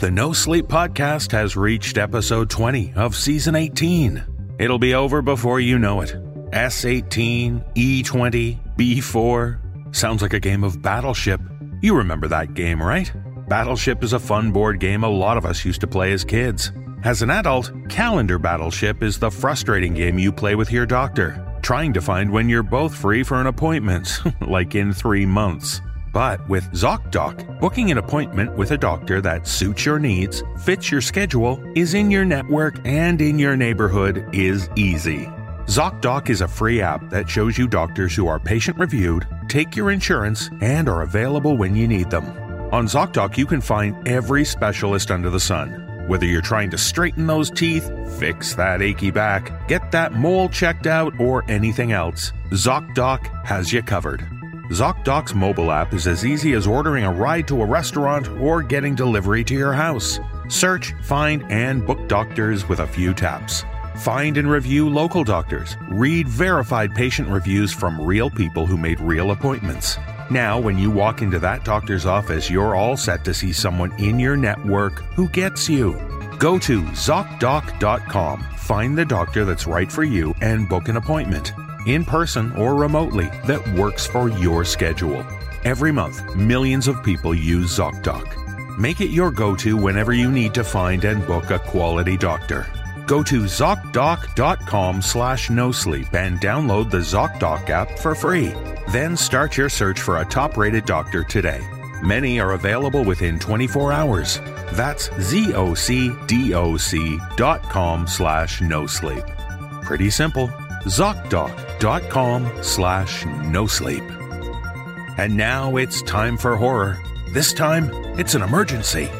the No Sleep Podcast has reached episode 20 of season 18. It'll be over before you know it. S18, E20, B4. Sounds like a game of Battleship. You remember that game, right? Battleship is a fun board game a lot of us used to play as kids. As an adult, Calendar Battleship is the frustrating game you play with your doctor, trying to find when you're both free for an appointment, like in three months. But with ZocDoc, booking an appointment with a doctor that suits your needs, fits your schedule, is in your network, and in your neighborhood is easy. ZocDoc is a free app that shows you doctors who are patient reviewed, take your insurance, and are available when you need them. On ZocDoc, you can find every specialist under the sun. Whether you're trying to straighten those teeth, fix that achy back, get that mole checked out, or anything else, ZocDoc has you covered. ZocDoc's mobile app is as easy as ordering a ride to a restaurant or getting delivery to your house. Search, find, and book doctors with a few taps. Find and review local doctors. Read verified patient reviews from real people who made real appointments. Now, when you walk into that doctor's office, you're all set to see someone in your network who gets you. Go to ZocDoc.com, find the doctor that's right for you, and book an appointment, in person or remotely, that works for your schedule. Every month, millions of people use ZocDoc. Make it your go to whenever you need to find and book a quality doctor. Go to ZocDoc.com slash no sleep and download the ZocDoc app for free. Then start your search for a top rated doctor today. Many are available within 24 hours. That's ZocDoc.com slash no sleep. Pretty simple. ZocDoc.com slash no sleep. And now it's time for horror. This time, it's an emergency.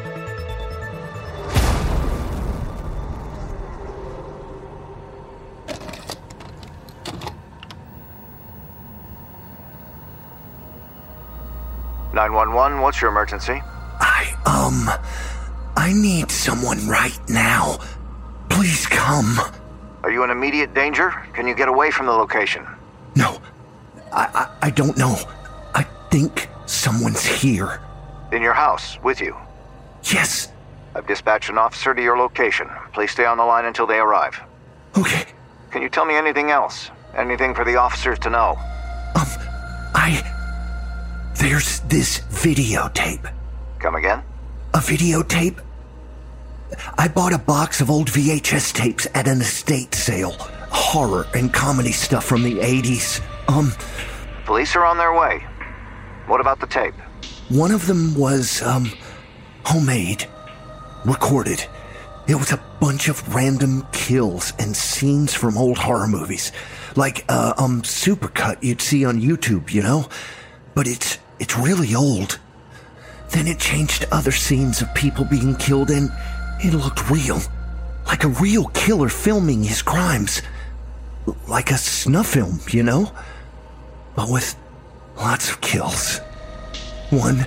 Nine one one. What's your emergency? I, um, I need someone right now. Please come. Are you in immediate danger? Can you get away from the location? No, I, I, I don't know. I think someone's here. In your house, with you. Yes. I've dispatched an officer to your location. Please stay on the line until they arrive. Okay. Can you tell me anything else? Anything for the officers to know? Um, I. There's this videotape. Come again? A videotape? I bought a box of old VHS tapes at an estate sale. Horror and comedy stuff from the 80s. Um, Police are on their way. What about the tape? one of them was, um, homemade. Recorded. It was a bunch of random kills and scenes from old horror movies. Like, uh, um, supercut you'd see on YouTube, you know? But it's, it's really old. Then it changed to other scenes of people being killed and it looked real. Like a real killer filming his crimes. Like a snuff film, you know? But with lots of kills. One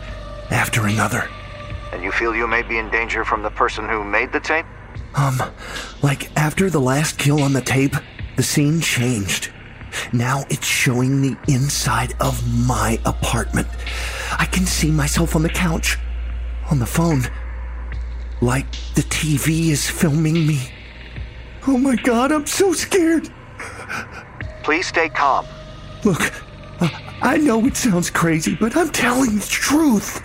after another. And you feel you may be in danger from the person who made the tape? Um, like after the last kill on the tape, the scene changed. Now it's showing the inside of my apartment. I can see myself on the couch, on the phone, like the TV is filming me. Oh my god, I'm so scared. Please stay calm. Look, I know it sounds crazy, but I'm telling the truth.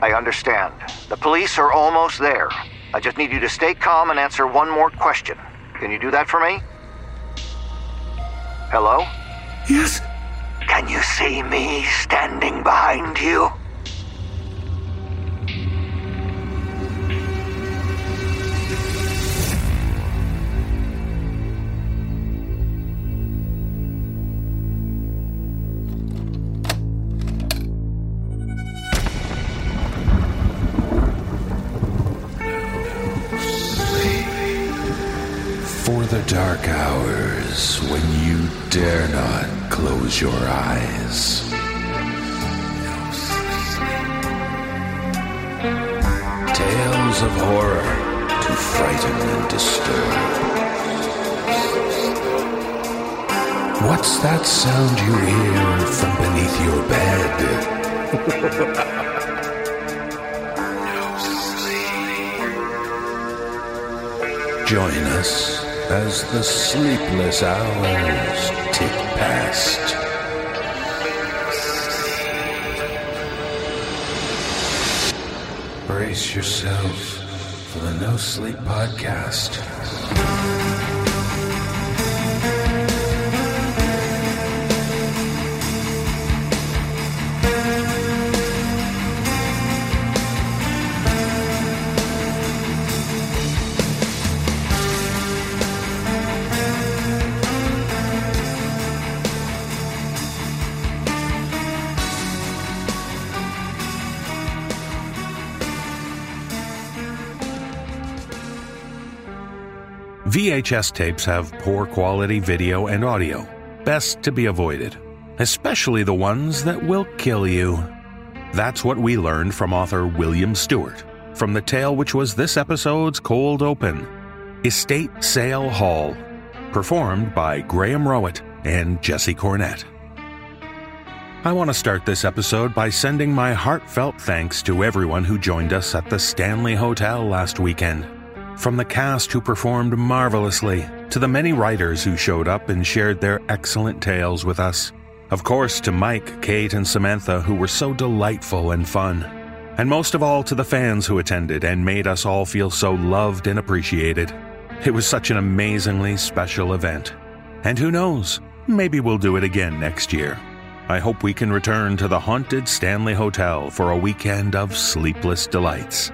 I understand. The police are almost there. I just need you to stay calm and answer one more question. Can you do that for me? Hello? Yes, Can you see me standing behind you? Dark hours when you dare not close your eyes. Tales of horror to frighten and disturb. What's that sound you hear from beneath your bed? Join us as the sleepless hours tick past. Brace yourself for the No Sleep Podcast. VHS tapes have poor quality video and audio, best to be avoided, especially the ones that will kill you. That's what we learned from author William Stuart from the tale which was this episode's cold open Estate Sale Haul, performed by Graham Rowat and Jesse Cornett. I want to start this episode by sending my heartfelt thanks to everyone who joined us at the Stanley Hotel last weekend. From the cast who performed marvelously, to the many writers who showed up and shared their excellent tales with us. Of course, to Mike, Kate, and Samantha, who were so delightful and fun. And most of all, to the fans who attended and made us all feel so loved and appreciated. It was such an amazingly special event. And who knows, maybe we'll do it again next year. I hope we can return to the haunted Stanley Hotel for a weekend of sleepless delights.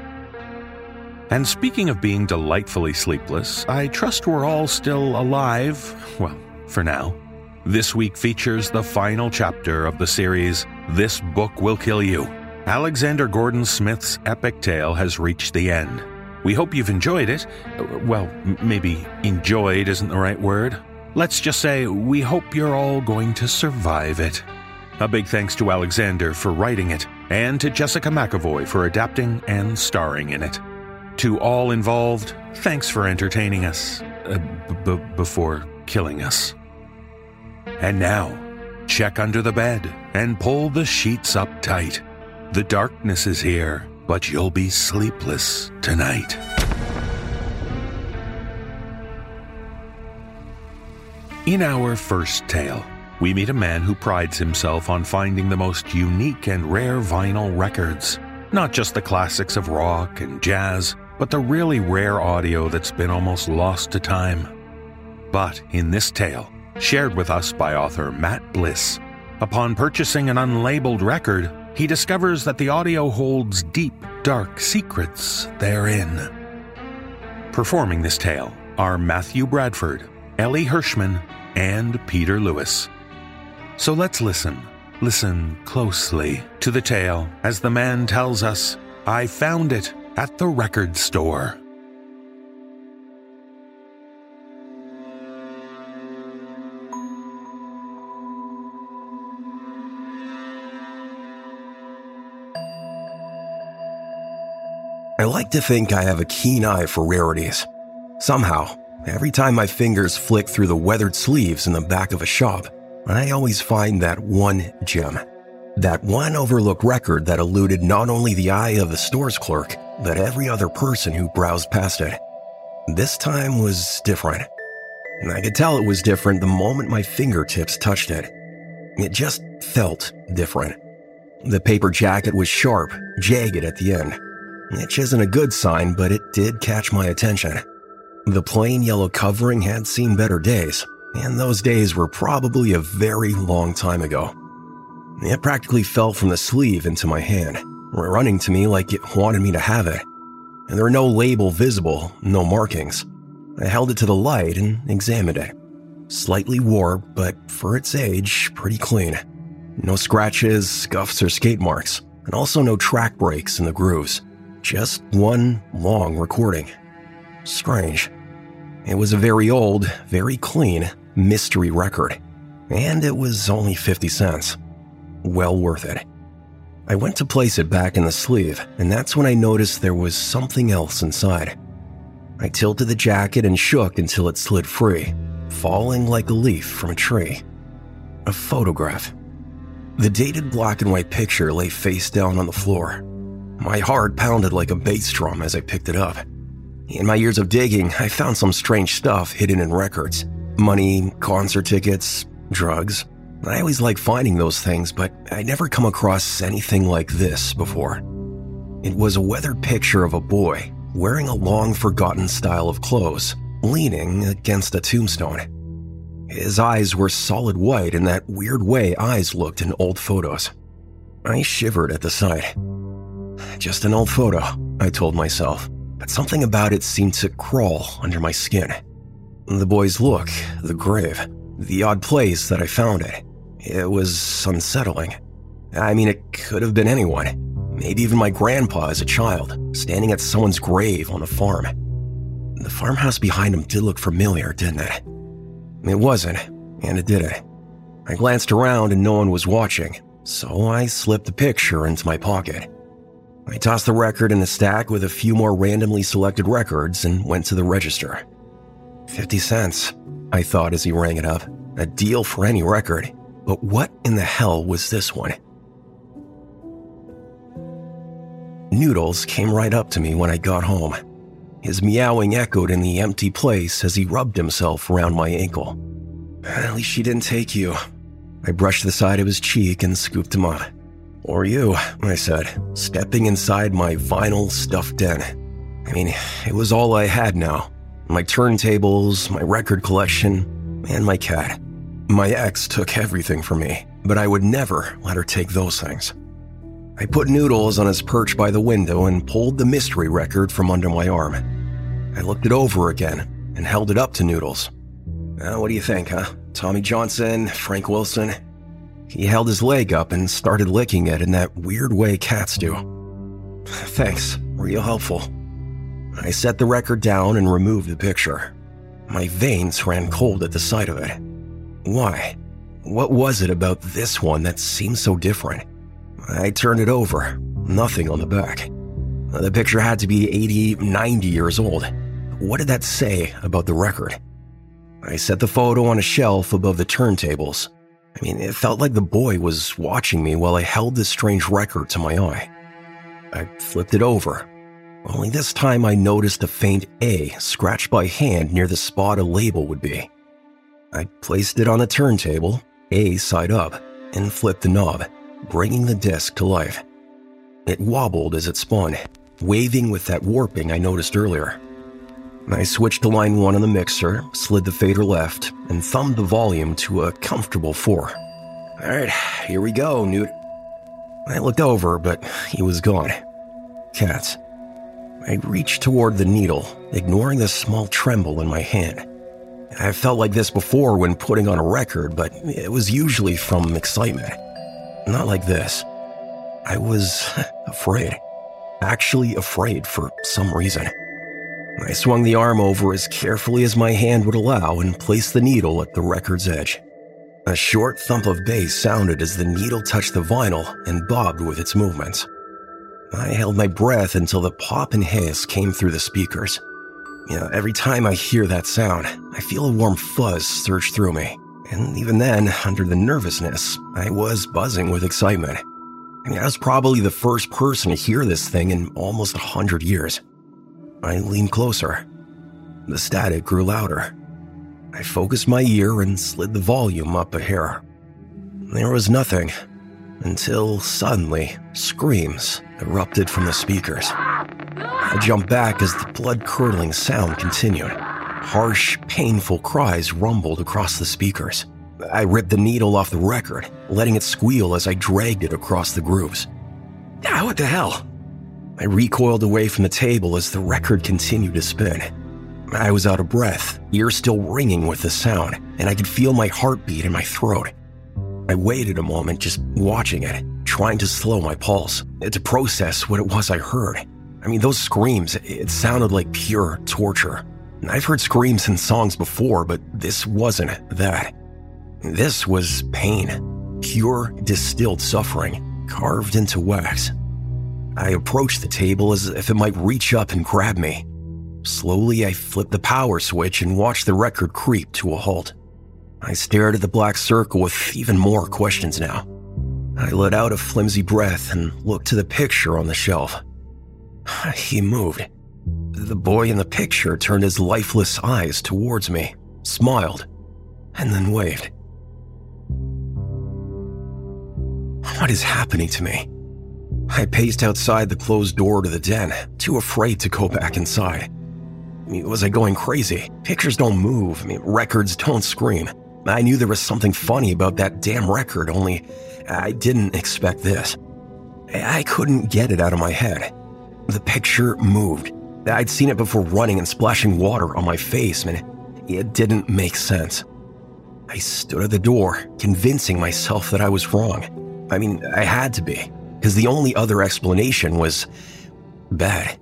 And speaking of being delightfully sleepless, I trust we're all still alive, well, for now. This week features the final chapter of the series This Book Will Kill You. Alexander Gordon Smith's epic tale has reached the end. We hope you've enjoyed it. Well, maybe enjoyed isn't the right word. Let's just say we hope you're all going to survive it. A big thanks to Alexander for writing it, and to Jessica McEvoy for adapting and starring in it. To all involved, thanks for entertaining us uh, b- before killing us. And now, check under the bed and pull the sheets up tight. The darkness is here, but you'll be sleepless tonight. In our first tale, we meet a man who prides himself on finding the most unique and rare vinyl records. Not just the classics of rock and jazz, but the really rare audio that's been almost lost to time. But in this tale, shared with us by author Matt Bliss, upon purchasing an unlabeled record, he discovers that the audio holds deep, dark secrets therein. Performing this tale are Matthew Bradford, Elie Hirschman, and Peter Lewis. So let's listen, listen closely to the tale as the man tells us, I found it at the record store. I like to think I have a keen eye for rarities. Somehow, every time my fingers flick through the weathered sleeves in the back of a shop, I always find that one gem. That one overlooked record that eluded not only the eye of the store's clerk, but every other person who browsed past it. This time was different. And I could tell it was different the moment my fingertips touched it. It just felt different. The paper jacket was sharp, jagged at the end, which isn't a good sign, but it did catch my attention. The plain yellow covering had seen better days, and those days were probably a very long time ago. It practically fell from the sleeve into my hand, running to me like it wanted me to have it. And there were no label visible, no markings. I held it to the light and examined it. Slightly warped, but for its age, pretty clean. No scratches, scuffs, or skate marks, and also no track breaks in the grooves. Just one long recording. Strange. It was a very old, very clean mystery record, and it was only 50 cents. Well worth it. I went to place it back in the sleeve, and that's when I noticed there was something else inside. I tilted the jacket and shook until it slid free, falling like a leaf from a tree. A photograph. The dated black and white picture lay face down on the floor. My heart pounded like a bass drum as I picked it up. In my years of digging, I found some strange stuff hidden in records money, concert tickets, drugs. I always like finding those things, but I never come across anything like this before. It was a weathered picture of a boy wearing a long forgotten style of clothes, leaning against a tombstone. His eyes were solid white in that weird way eyes looked in old photos. I shivered at the sight. Just an old photo, I told myself, but something about it seemed to crawl under my skin. The boy's look, the grave, the odd place that I found it. It was unsettling. I mean, it could have been anyone. Maybe even my grandpa as a child, standing at someone's grave on a farm. The farmhouse behind him did look familiar, didn't it? It wasn't, and it didn't. I glanced around and no one was watching, so I slipped the picture into my pocket. I tossed the record in a stack with a few more randomly selected records and went to the register. 50 cents, I thought as he rang it up. A deal for any record. But what in the hell was this one? Noodles came right up to me when I got home. His meowing echoed in the empty place as he rubbed himself around my ankle. At least she didn't take you. I brushed the side of his cheek and scooped him up. Or you, I said, stepping inside my vinyl stuffed den. I mean, it was all I had now my turntables, my record collection, and my cat. My ex took everything from me, but I would never let her take those things. I put Noodles on his perch by the window and pulled the mystery record from under my arm. I looked it over again and held it up to Noodles. What do you think, huh? Tommy Johnson, Frank Wilson? He held his leg up and started licking it in that weird way cats do. Thanks, real helpful. I set the record down and removed the picture. My veins ran cold at the sight of it. Why? What was it about this one that seemed so different? I turned it over. Nothing on the back. The picture had to be 80, 90 years old. What did that say about the record? I set the photo on a shelf above the turntables. I mean, it felt like the boy was watching me while I held this strange record to my eye. I flipped it over only this time I noticed a faint A scratched by hand near the spot a label would be. I placed it on the turntable, A side up, and flipped the knob, bringing the disc to life. It wobbled as it spun, waving with that warping I noticed earlier. I switched to line one on the mixer, slid the fader left, and thumbed the volume to a comfortable four. All right, here we go, Newt. I looked over, but he was gone. Cats. I reached toward the needle, ignoring the small tremble in my hand. I've felt like this before when putting on a record, but it was usually from excitement. Not like this. I was afraid. Actually, afraid for some reason. I swung the arm over as carefully as my hand would allow and placed the needle at the record's edge. A short thump of bass sounded as the needle touched the vinyl and bobbed with its movements. I held my breath until the pop and hiss came through the speakers. You know, every time I hear that sound, I feel a warm fuzz surge through me. And even then, under the nervousness, I was buzzing with excitement. I mean, I was probably the first person to hear this thing in almost a hundred years. I leaned closer. The static grew louder. I focused my ear and slid the volume up a hair. There was nothing until suddenly screams erupted from the speakers. I jumped back as the blood curdling sound continued. Harsh, painful cries rumbled across the speakers. I ripped the needle off the record, letting it squeal as I dragged it across the grooves. Ah, what the hell? I recoiled away from the table as the record continued to spin. I was out of breath, ears still ringing with the sound, and I could feel my heartbeat in my throat. I waited a moment just watching it, trying to slow my pulse, to process what it was I heard. I mean, those screams, it sounded like pure torture. I've heard screams in songs before, but this wasn't that. This was pain, pure distilled suffering, carved into wax. I approached the table as if it might reach up and grab me. Slowly, I flipped the power switch and watched the record creep to a halt. I stared at the black circle with even more questions now. I let out a flimsy breath and looked to the picture on the shelf. He moved. The boy in the picture turned his lifeless eyes towards me, smiled, and then waved. What is happening to me? I paced outside the closed door to the den, too afraid to go back inside. Was I going crazy? Pictures don't move, records don't scream. I knew there was something funny about that damn record, only I didn't expect this. I couldn't get it out of my head. The picture moved. I'd seen it before running and splashing water on my face, and it didn't make sense. I stood at the door, convincing myself that I was wrong. I mean, I had to be, because the only other explanation was bad.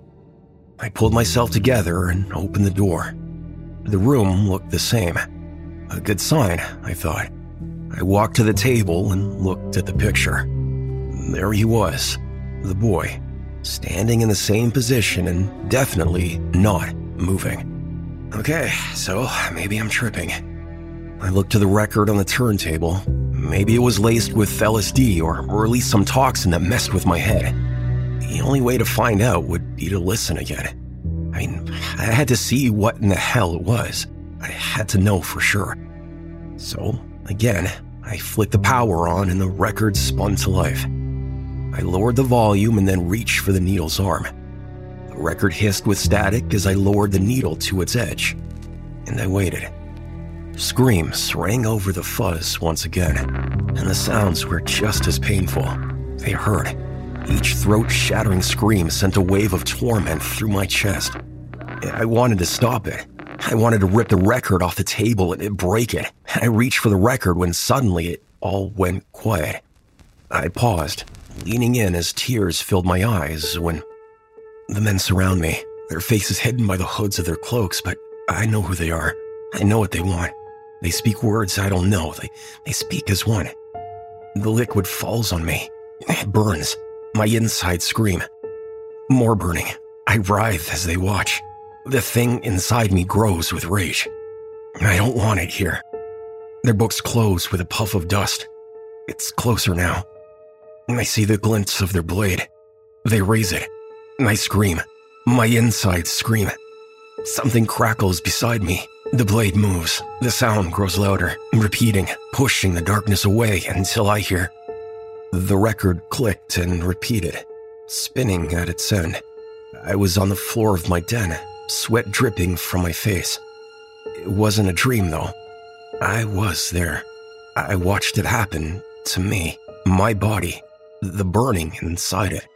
I pulled myself together and opened the door. The room looked the same. A good sign, I thought. I walked to the table and looked at the picture. There he was, the boy, standing in the same position and definitely not moving. Okay, so maybe I'm tripping. I looked to the record on the turntable. Maybe it was laced with LSD or, or at least some toxin that messed with my head. The only way to find out would be to listen again. I mean, I had to see what in the hell it was. I had to know for sure. So, again, I flicked the power on and the record spun to life. I lowered the volume and then reached for the needle's arm. The record hissed with static as I lowered the needle to its edge, and I waited. Screams rang over the fuzz once again, and the sounds were just as painful. They hurt. Each throat shattering scream sent a wave of torment through my chest. I wanted to stop it. I wanted to rip the record off the table and break it. I reached for the record when suddenly it all went quiet. I paused, leaning in as tears filled my eyes when the men surround me, their faces hidden by the hoods of their cloaks, but I know who they are. I know what they want. They speak words I don't know. They, they speak as one. The liquid falls on me. It burns. My insides scream. More burning. I writhe as they watch. The thing inside me grows with rage. I don't want it here. Their books close with a puff of dust. It's closer now. I see the glints of their blade. They raise it. I scream. My insides scream. Something crackles beside me. The blade moves. The sound grows louder, repeating, pushing the darkness away until I hear. The record clicked and repeated, spinning at its end. I was on the floor of my den, sweat dripping from my face. It wasn't a dream, though. I was there. I watched it happen to me, my body, the burning inside it.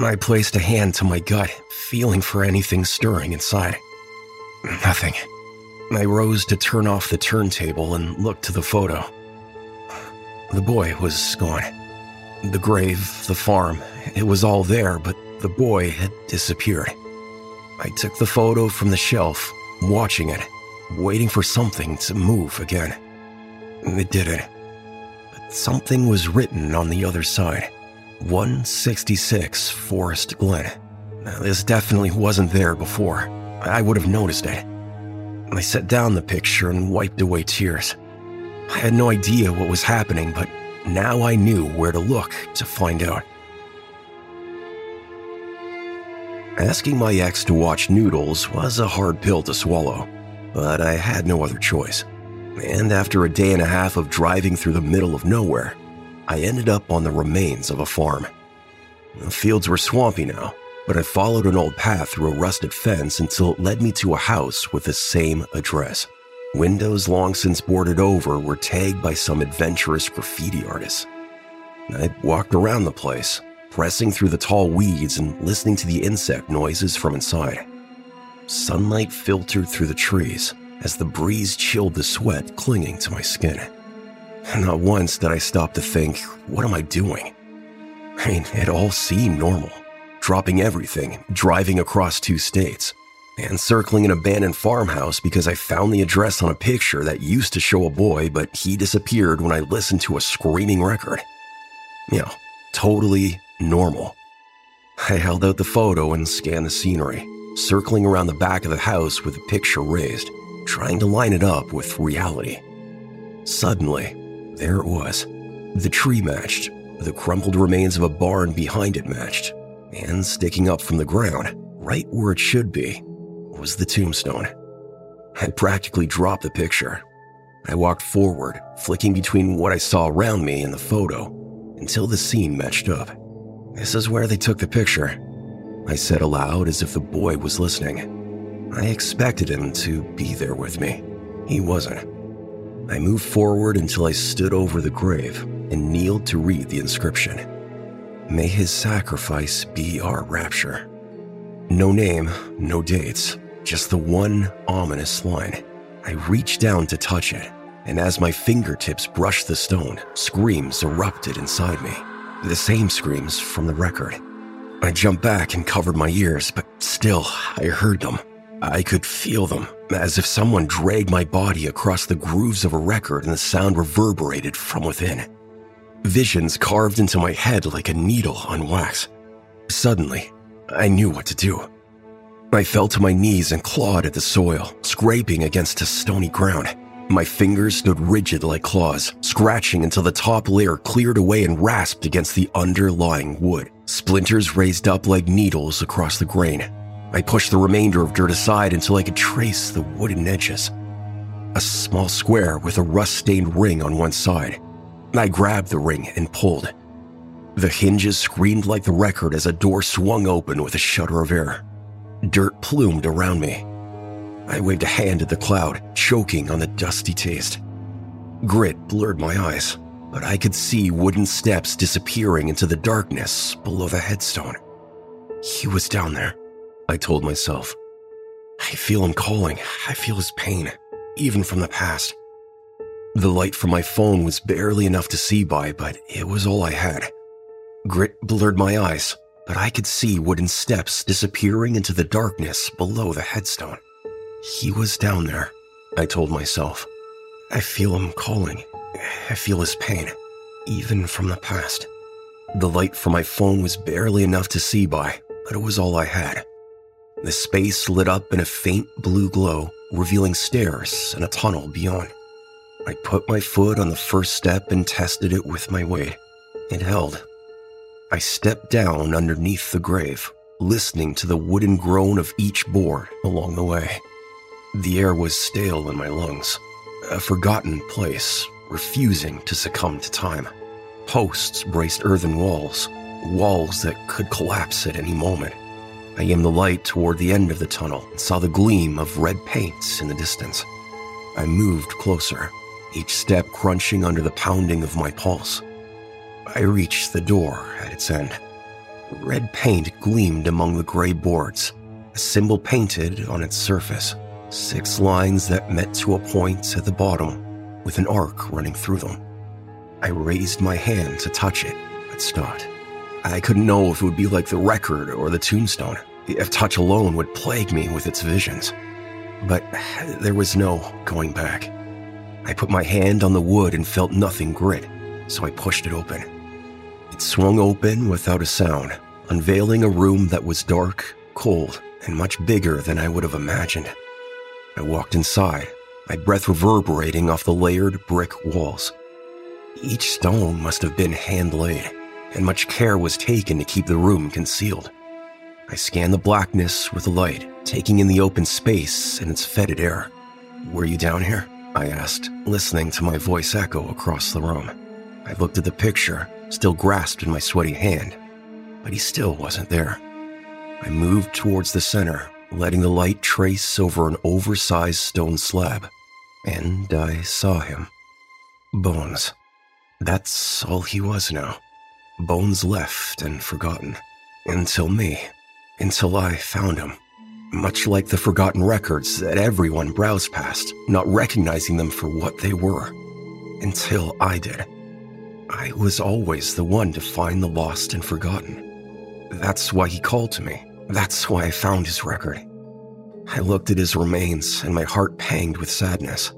I placed a hand to my gut, feeling for anything stirring inside. Nothing. I rose to turn off the turntable and looked to the photo. The boy was gone. The grave, the farm, it was all there, but the boy had disappeared. I took the photo from the shelf, watching it, waiting for something to move again. It didn't. Something was written on the other side 166 Forest Glen. Now, this definitely wasn't there before. I would have noticed it. I set down the picture and wiped away tears. I had no idea what was happening, but now I knew where to look to find out. Asking my ex to watch Noodles was a hard pill to swallow, but I had no other choice. And after a day and a half of driving through the middle of nowhere, I ended up on the remains of a farm. The fields were swampy now, but I followed an old path through a rusted fence until it led me to a house with the same address. Windows long since boarded over were tagged by some adventurous graffiti artist. I walked around the place, pressing through the tall weeds and listening to the insect noises from inside. Sunlight filtered through the trees as the breeze chilled the sweat clinging to my skin. Not once did I stop to think, what am I doing? I mean, it all seemed normal. Dropping everything, driving across two states, and circling an abandoned farmhouse because I found the address on a picture that used to show a boy, but he disappeared when I listened to a screaming record. You know, totally normal. I held out the photo and scanned the scenery, circling around the back of the house with the picture raised, trying to line it up with reality. Suddenly, there it was. The tree matched, the crumpled remains of a barn behind it matched, and sticking up from the ground, right where it should be, was the tombstone. I practically dropped the picture. I walked forward, flicking between what I saw around me and the photo, until the scene matched up. This is where they took the picture. I said aloud as if the boy was listening. I expected him to be there with me. He wasn't. I moved forward until I stood over the grave and kneeled to read the inscription. May his sacrifice be our rapture. No name, no dates, just the one ominous line. I reached down to touch it, and as my fingertips brushed the stone, screams erupted inside me. The same screams from the record. I jumped back and covered my ears, but still, I heard them. I could feel them, as if someone dragged my body across the grooves of a record and the sound reverberated from within. Visions carved into my head like a needle on wax. Suddenly, I knew what to do. I fell to my knees and clawed at the soil, scraping against the stony ground. My fingers stood rigid like claws, scratching until the top layer cleared away and rasped against the underlying wood. Splinters raised up like needles across the grain. I pushed the remainder of dirt aside until I could trace the wooden edges. A small square with a rust stained ring on one side. I grabbed the ring and pulled. The hinges screamed like the record as a door swung open with a shudder of air. Dirt plumed around me. I waved a hand at the cloud, choking on the dusty taste. Grit blurred my eyes, but I could see wooden steps disappearing into the darkness below the headstone. He was down there, I told myself. I feel him calling. I feel his pain, even from the past. The light from my phone was barely enough to see by, but it was all I had. Grit blurred my eyes, but I could see wooden steps disappearing into the darkness below the headstone. He was down there, I told myself. I feel him calling. I feel his pain, even from the past. The light from my phone was barely enough to see by, but it was all I had. The space lit up in a faint blue glow, revealing stairs and a tunnel beyond. I put my foot on the first step and tested it with my weight. It held. I stepped down underneath the grave, listening to the wooden groan of each board along the way. The air was stale in my lungs, a forgotten place, refusing to succumb to time. Posts braced earthen walls, walls that could collapse at any moment. I aimed the light toward the end of the tunnel and saw the gleam of red paint in the distance. I moved closer, each step crunching under the pounding of my pulse. I reached the door at its end. Red paint gleamed among the gray boards, a symbol painted on its surface. Six lines that met to a point at the bottom, with an arc running through them. I raised my hand to touch it, but stopped. I couldn't know if it would be like the record or the tombstone, if touch alone would plague me with its visions. But there was no going back. I put my hand on the wood and felt nothing grit, so I pushed it open. It swung open without a sound, unveiling a room that was dark, cold, and much bigger than I would have imagined. I walked inside, my breath reverberating off the layered brick walls. Each stone must have been hand laid, and much care was taken to keep the room concealed. I scanned the blackness with the light, taking in the open space and its fetid air. Were you down here? I asked, listening to my voice echo across the room. I looked at the picture, still grasped in my sweaty hand, but he still wasn't there. I moved towards the center, letting the light trace over an oversized stone slab, and I saw him. Bones. That's all he was now. Bones left and forgotten. Until me. Until I found him much like the forgotten records that everyone browsed past, not recognizing them for what they were. Until I did. I was always the one to find the lost and forgotten. That's why he called to me. That's why I found his record. I looked at his remains and my heart panged with sadness.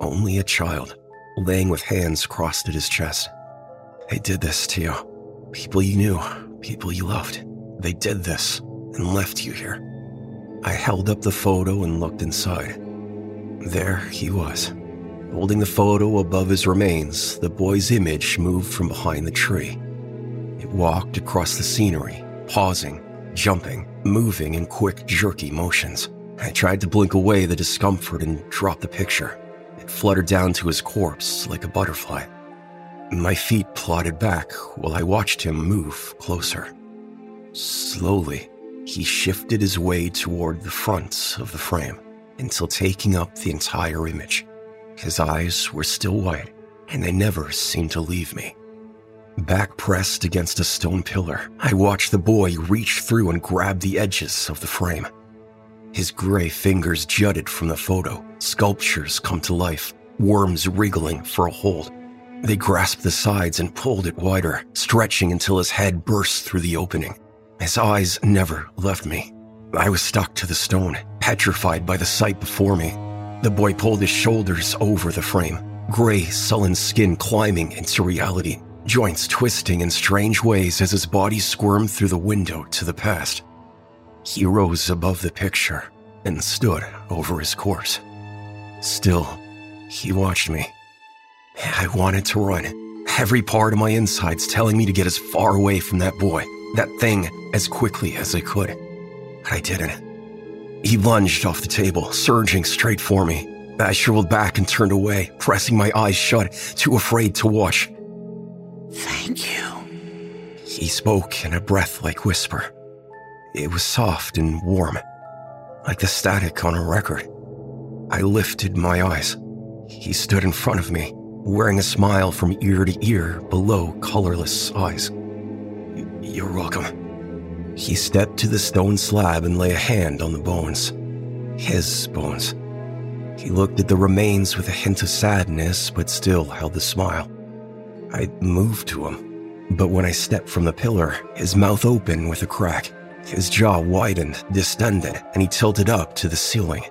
Only a child, laying with hands crossed at his chest. They did this to you. People you knew, people you loved. They did this and left you here. I held up the photo and looked inside. There he was. Holding the photo above his remains, the boy's image moved from behind the tree. It walked across the scenery, pausing, jumping, moving in quick, jerky motions. I tried to blink away the discomfort and drop the picture. It fluttered down to his corpse like a butterfly. My feet plodded back while I watched him move closer. Slowly, he shifted his way toward the front of the frame until taking up the entire image. His eyes were still wide, and they never seemed to leave me. Back pressed against a stone pillar, I watched the boy reach through and grab the edges of the frame. His gray fingers jutted from the photo, sculptures come to life, worms wriggling for a hold. They grasped the sides and pulled it wider, stretching until his head burst through the opening. His eyes never left me. I was stuck to the stone, petrified by the sight before me. The boy pulled his shoulders over the frame, gray, sullen skin climbing into reality, joints twisting in strange ways as his body squirmed through the window to the past. He rose above the picture and stood over his corpse. Still, he watched me. I wanted to run, every part of my insides telling me to get as far away from that boy, that thing, as quickly as I could. But I didn't. He lunged off the table, surging straight for me. I shriveled back and turned away, pressing my eyes shut, too afraid to watch. Thank you. He spoke in a breath like whisper. It was soft and warm, like the static on a record. I lifted my eyes. He stood in front of me, wearing a smile from ear to ear below colorless eyes. You're welcome. He stepped to the stone slab and lay a hand on the bones. His bones. He looked at the remains with a hint of sadness, but still held the smile. I moved to him, but when I stepped from the pillar, his mouth opened with a crack. His jaw widened, distended, and he tilted up to the ceiling.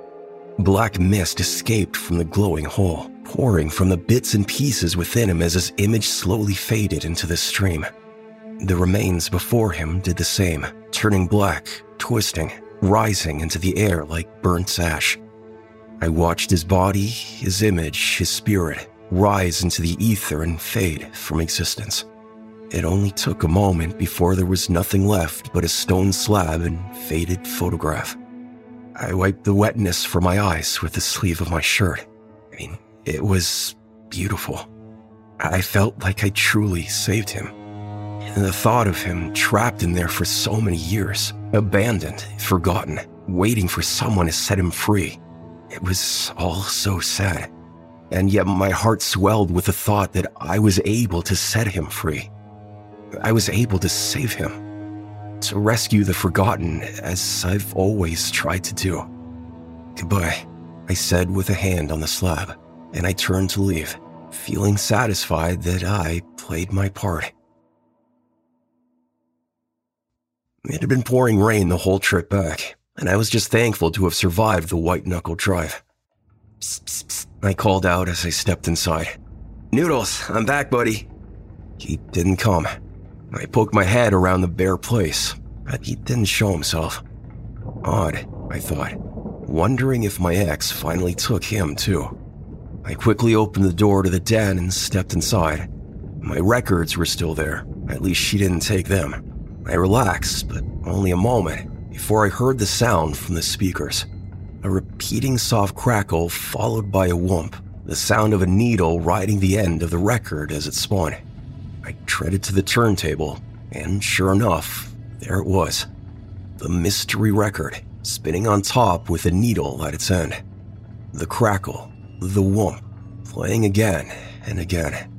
Black mist escaped from the glowing hole, pouring from the bits and pieces within him as his image slowly faded into the stream. The remains before him did the same, turning black, twisting, rising into the air like burnt ash. I watched his body, his image, his spirit rise into the ether and fade from existence. It only took a moment before there was nothing left but a stone slab and faded photograph. I wiped the wetness from my eyes with the sleeve of my shirt. I mean, it was beautiful. I felt like I truly saved him. And the thought of him trapped in there for so many years, abandoned, forgotten, waiting for someone to set him free, it was all so sad. And yet my heart swelled with the thought that I was able to set him free. I was able to save him, to rescue the forgotten as I've always tried to do. Goodbye, I said with a hand on the slab, and I turned to leave, feeling satisfied that I played my part. It had been pouring rain the whole trip back, and I was just thankful to have survived the white knuckle drive. Psst, psst, psst, I called out as I stepped inside. Noodles, I'm back, buddy. He didn't come. I poked my head around the bare place, but he didn't show himself. Odd, I thought, wondering if my ex finally took him too. I quickly opened the door to the den and stepped inside. My records were still there, at least she didn't take them. I relaxed, but only a moment before I heard the sound from the speakers. A repeating soft crackle followed by a whoomp, the sound of a needle riding the end of the record as it spun. I treaded to the turntable, and sure enough, there it was. The mystery record, spinning on top with a needle at its end. The crackle, the whoomp, playing again and again.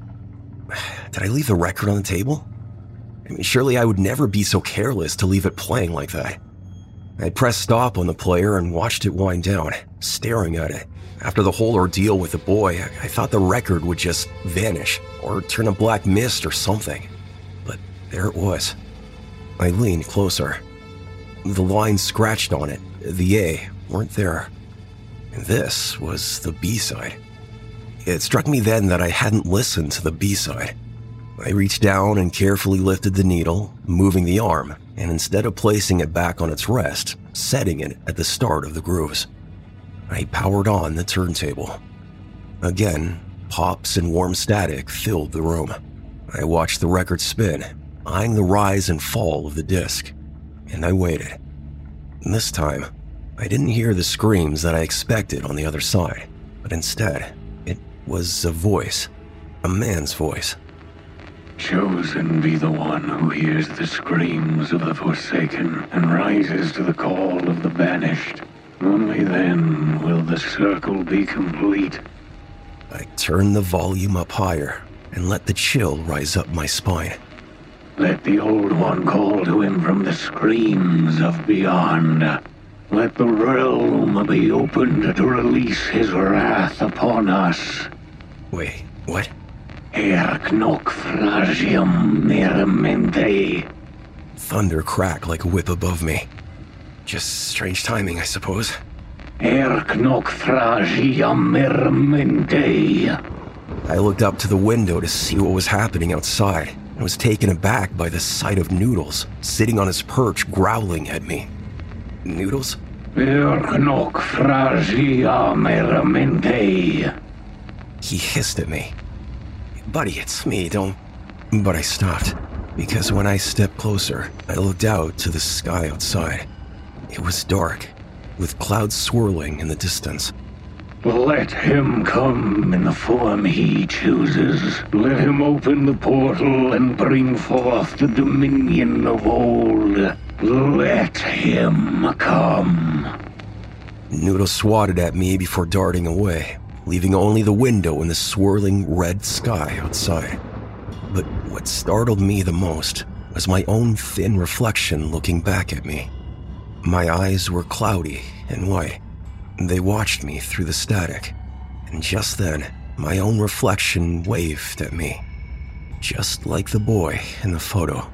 Did I leave the record on the table? I mean, surely I would never be so careless to leave it playing like that. I pressed stop on the player and watched it wind down, staring at it. After the whole ordeal with the boy, I thought the record would just vanish or turn a black mist or something. But there it was. I leaned closer. The lines scratched on it, the A, weren't there. This was the B side. It struck me then that I hadn't listened to the B side. I reached down and carefully lifted the needle, moving the arm, and instead of placing it back on its rest, setting it at the start of the grooves. I powered on the turntable. Again, pops and warm static filled the room. I watched the record spin, eyeing the rise and fall of the disc, and I waited. This time, I didn't hear the screams that I expected on the other side, but instead, it was a voice, a man's voice. Chosen be the one who hears the screams of the forsaken and rises to the call of the banished. Only then will the circle be complete. I turned the volume up higher and let the chill rise up my spine. Let the Old One call to him from the screams of beyond. Let the realm be opened to release his wrath upon us. Wait, what? Erc noc fragium meramente. Thunder cracked like a whip above me. Just strange timing, I suppose. Erc noc fragium meramente. I looked up to the window to see what was happening outside and was taken aback by the sight of Noodles sitting on his perch growling at me. Noodles? Erc noc fragium meramente. He hissed at me. Buddy, it's me, don't. But I stopped, because when I stepped closer, I looked out to the sky outside. It was dark, with clouds swirling in the distance. Let him come in the form he chooses. Let him open the portal and bring forth the dominion of old. Let him come. Noodle swatted at me before darting away, leaving only the window and the swirling red sky outside. But what startled me the most was my own thin reflection looking back at me. My eyes were cloudy and white. They watched me through the static, and just then, my own reflection waved at me, just like the boy in the photo.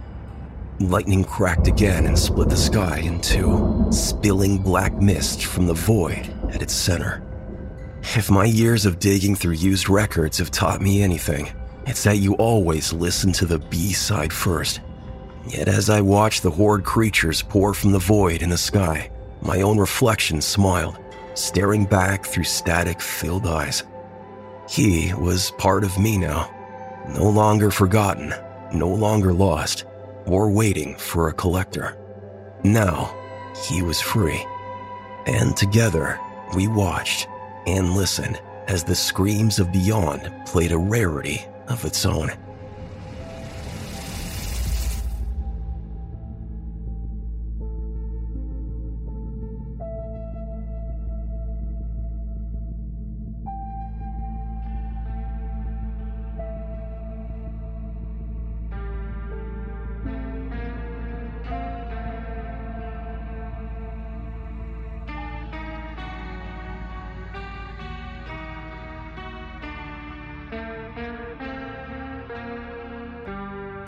Lightning cracked again and split the sky in two, spilling black mist from the void at its center. If my years of digging through used records have taught me anything, it's that you always listen to the B side first. Yet as I watched the horde creatures pour from the void in the sky, my own reflection smiled, staring back through static filled eyes. He was part of me now, no longer forgotten, no longer lost, or waiting for a collector. Now, he was free. And together, we watched and listened as the screams of beyond played a rarity of its own.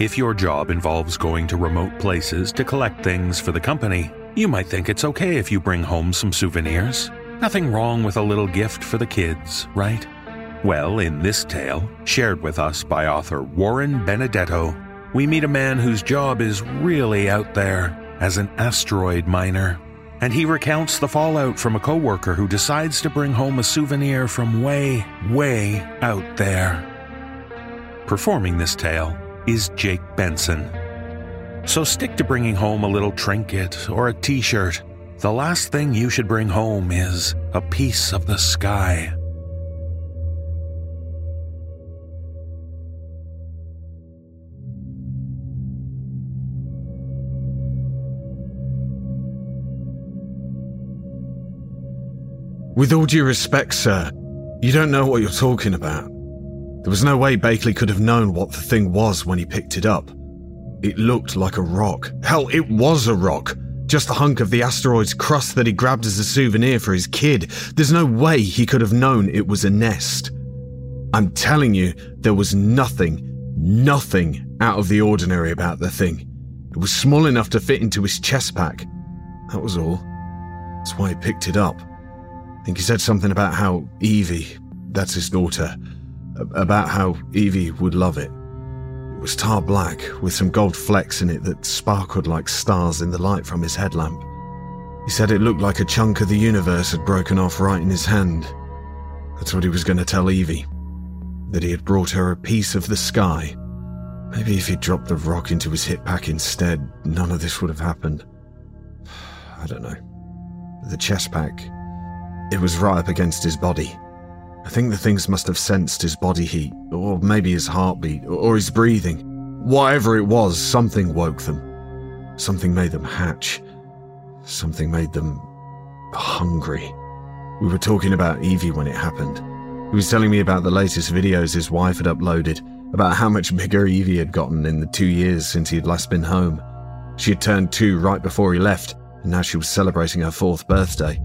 If your job involves going to remote places to collect things for the company, you might think it's okay if you bring home some souvenirs. Nothing wrong with a little gift for the kids, right? Well, in this tale, shared with us by author Warren Benedetto, we meet a man whose job is really out there as an asteroid miner. And he recounts the fallout from a coworker who decides to bring home a souvenir from way, way out there. Performing this tale is Jake Benson. So stick to bringing home a little trinket or a t shirt. The last thing you should bring home is a piece of the sky. With all due respect, sir, you don't know what you're talking about. There was no way Bakley could have known what the thing was when he picked it up. It looked like a rock. Hell, it was a rock. Just a hunk of the asteroid's crust that he grabbed as a souvenir for his kid. There's no way he could have known it was a nest. I'm telling you, there was nothing, nothing out of the ordinary about the thing. It was small enough to fit into his chest pack. That was all. That's why he picked it up. I think he said something about how Evie, that's his daughter, about how Evie would love it. It was tar black with some gold flecks in it that sparkled like stars in the light from his headlamp. He said it looked like a chunk of the universe had broken off right in his hand. That's what he was going to tell Evie. That he had brought her a piece of the sky. Maybe if he'd dropped the rock into his hip pack instead, none of this would have happened. I don't know. the chest pack. It was right up against his body. I think the things must have sensed his body heat, or maybe his heartbeat, or his breathing. Whatever it was, something woke them. Something made them hatch. Something made them hungry. We were talking about Evie when it happened. He was telling me about the latest videos his wife had uploaded, about how much bigger Evie had gotten in the two years since he had last been home. She had turned two right before he left, and now she was celebrating her fourth birthday.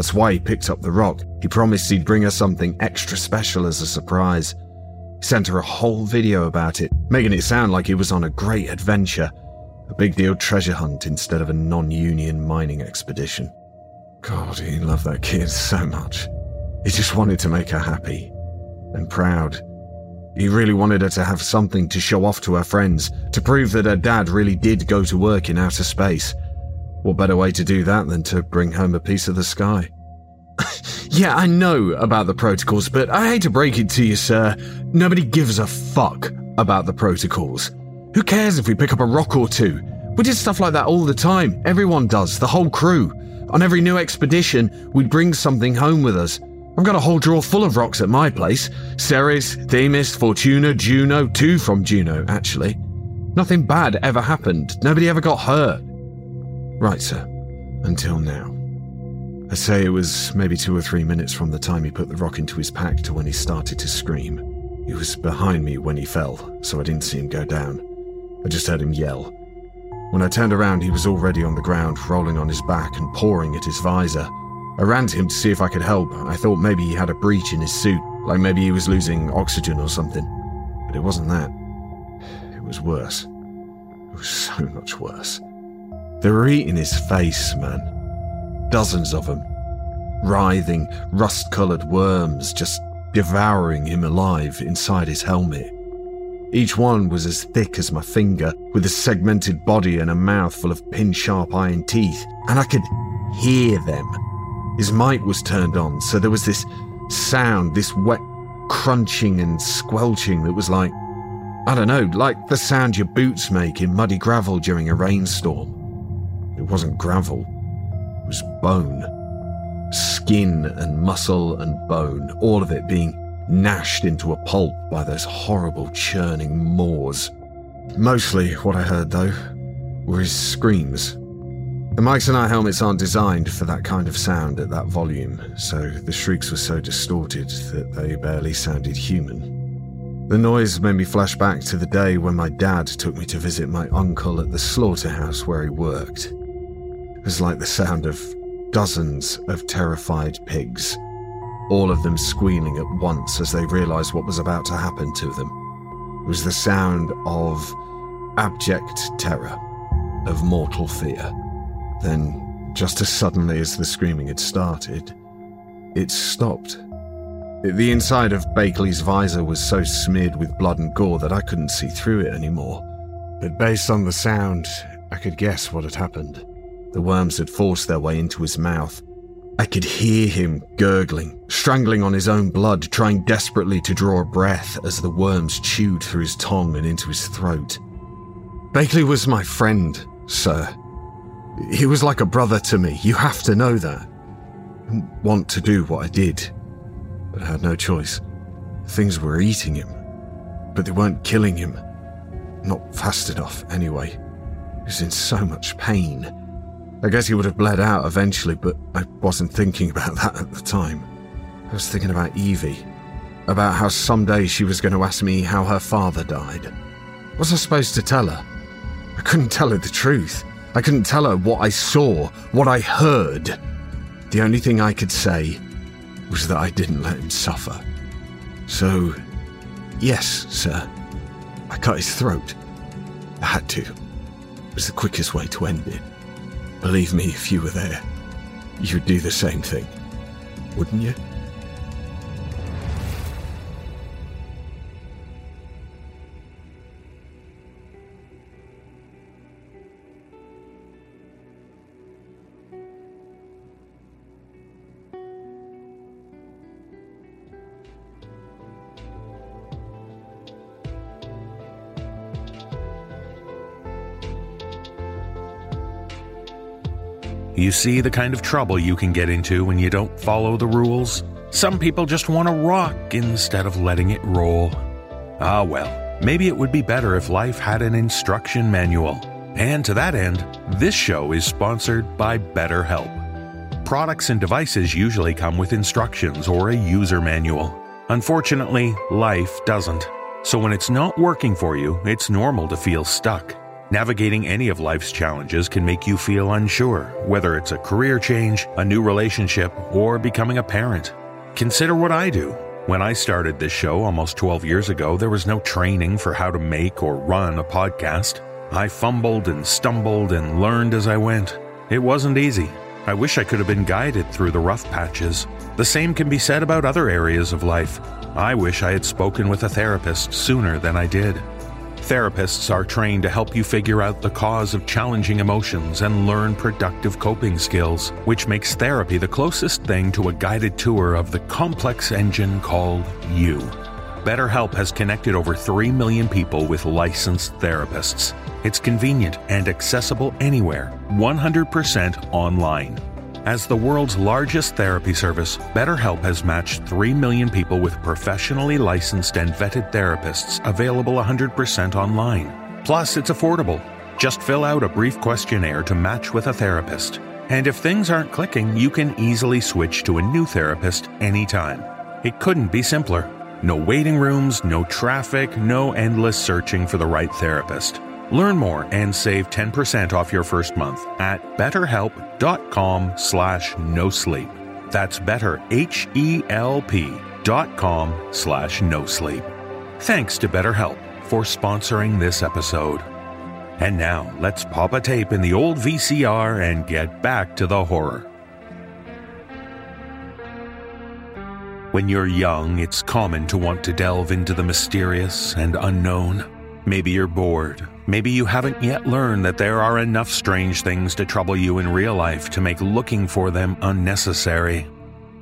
That's why he picked up the rock. He promised he'd bring her something extra special as a surprise. He sent her a whole video about it, making it sound like he was on a great adventure, a big deal treasure hunt instead of a non union mining expedition. God, he loved that kid so much. He just wanted to make her happy and proud. He really wanted her to have something to show off to her friends, to prove that her dad really did go to work in outer space. What better way to do that than to bring home a piece of the sky? yeah, I know about the protocols, but I hate to break it to you, sir. Nobody gives a fuck about the protocols. Who cares if we pick up a rock or two? We did stuff like that all the time. Everyone does, the whole crew. On every new expedition, we'd bring something home with us. I've got a whole drawer full of rocks at my place Ceres, Themis, Fortuna, Juno, two from Juno, actually. Nothing bad ever happened. Nobody ever got hurt. Right, sir. Until now. I say it was maybe two or three minutes from the time he put the rock into his pack to when he started to scream. He was behind me when he fell, so I didn't see him go down. I just heard him yell. When I turned around, he was already on the ground, rolling on his back and pawing at his visor. I ran to him to see if I could help. I thought maybe he had a breach in his suit, like maybe he was losing oxygen or something. But it wasn't that. It was worse. It was so much worse. They were eating his face, man. Dozens of them. Writhing, rust coloured worms just devouring him alive inside his helmet. Each one was as thick as my finger, with a segmented body and a mouth full of pin sharp iron teeth, and I could hear them his mic was turned on, so there was this sound, this wet crunching and squelching that was like, I don't know, like the sound your boots make in muddy gravel during a rainstorm. It wasn't gravel, it was bone. Skin and muscle and bone, all of it being gnashed into a pulp by those horrible churning maws. Mostly what I heard, though, were his screams the mics in our helmets aren't designed for that kind of sound at that volume, so the shrieks were so distorted that they barely sounded human. The noise made me flash back to the day when my dad took me to visit my uncle at the slaughterhouse where he worked. Was like the sound of dozens of terrified pigs, all of them squealing at once as they realized what was about to happen to them. It was the sound of abject terror, of mortal fear. Then, just as suddenly as the screaming had started, it stopped. The inside of Bakley's visor was so smeared with blood and gore that I couldn't see through it anymore. But based on the sound, I could guess what had happened. The worms had forced their way into his mouth. I could hear him gurgling, strangling on his own blood, trying desperately to draw a breath as the worms chewed through his tongue and into his throat. Bakley was my friend, sir. He was like a brother to me. You have to know that. I didn't want to do what I did, but I had no choice. Things were eating him, but they weren't killing him. Not fast enough, anyway. He was in so much pain. I guess he would have bled out eventually, but I wasn't thinking about that at the time. I was thinking about Evie, about how someday she was going to ask me how her father died. What was I supposed to tell her? I couldn't tell her the truth. I couldn't tell her what I saw, what I heard. The only thing I could say was that I didn't let him suffer. So, yes, sir, I cut his throat. I had to. It was the quickest way to end it. Believe me, if you were there, you'd do the same thing, wouldn't you? You see the kind of trouble you can get into when you don't follow the rules? Some people just want to rock instead of letting it roll. Ah, well, maybe it would be better if life had an instruction manual. And to that end, this show is sponsored by BetterHelp. Products and devices usually come with instructions or a user manual. Unfortunately, life doesn't. So when it's not working for you, it's normal to feel stuck. Navigating any of life's challenges can make you feel unsure, whether it's a career change, a new relationship, or becoming a parent. Consider what I do. When I started this show almost 12 years ago, there was no training for how to make or run a podcast. I fumbled and stumbled and learned as I went. It wasn't easy. I wish I could have been guided through the rough patches. The same can be said about other areas of life. I wish I had spoken with a therapist sooner than I did. Therapists are trained to help you figure out the cause of challenging emotions and learn productive coping skills, which makes therapy the closest thing to a guided tour of the complex engine called you. BetterHelp has connected over 3 million people with licensed therapists. It's convenient and accessible anywhere, 100% online. As the world's largest therapy service, BetterHelp has matched 3 million people with professionally licensed and vetted therapists available 100% online. Plus, it's affordable. Just fill out a brief questionnaire to match with a therapist. And if things aren't clicking, you can easily switch to a new therapist anytime. It couldn't be simpler. No waiting rooms, no traffic, no endless searching for the right therapist. Learn more and save 10% off your first month at betterhelp.com slash no sleep. That's better, H-E-L-P dot com slash no sleep. Thanks to BetterHelp for sponsoring this episode. And now, let's pop a tape in the old VCR and get back to the horror. When you're young, it's common to want to delve into the mysterious and unknown. Maybe you're bored. Maybe you haven't yet learned that there are enough strange things to trouble you in real life to make looking for them unnecessary.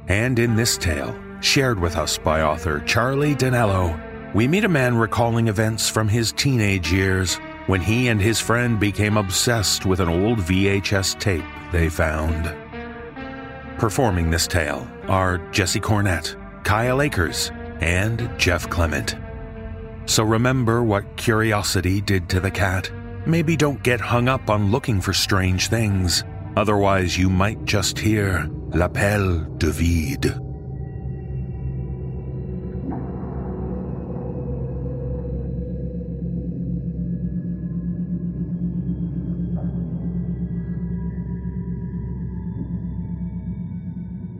And in this tale, shared with us by author Charlie D'Aniello, we meet a man recalling events from his teenage years when he and his friend became obsessed with an old VHS tape they found. Performing this tale are Jesse Cornett, Kyle Akers, and Jeff Clement. So remember what curiosity did to the cat. Maybe don't get hung up on looking for strange things. Otherwise, you might just hear L'appel du vide.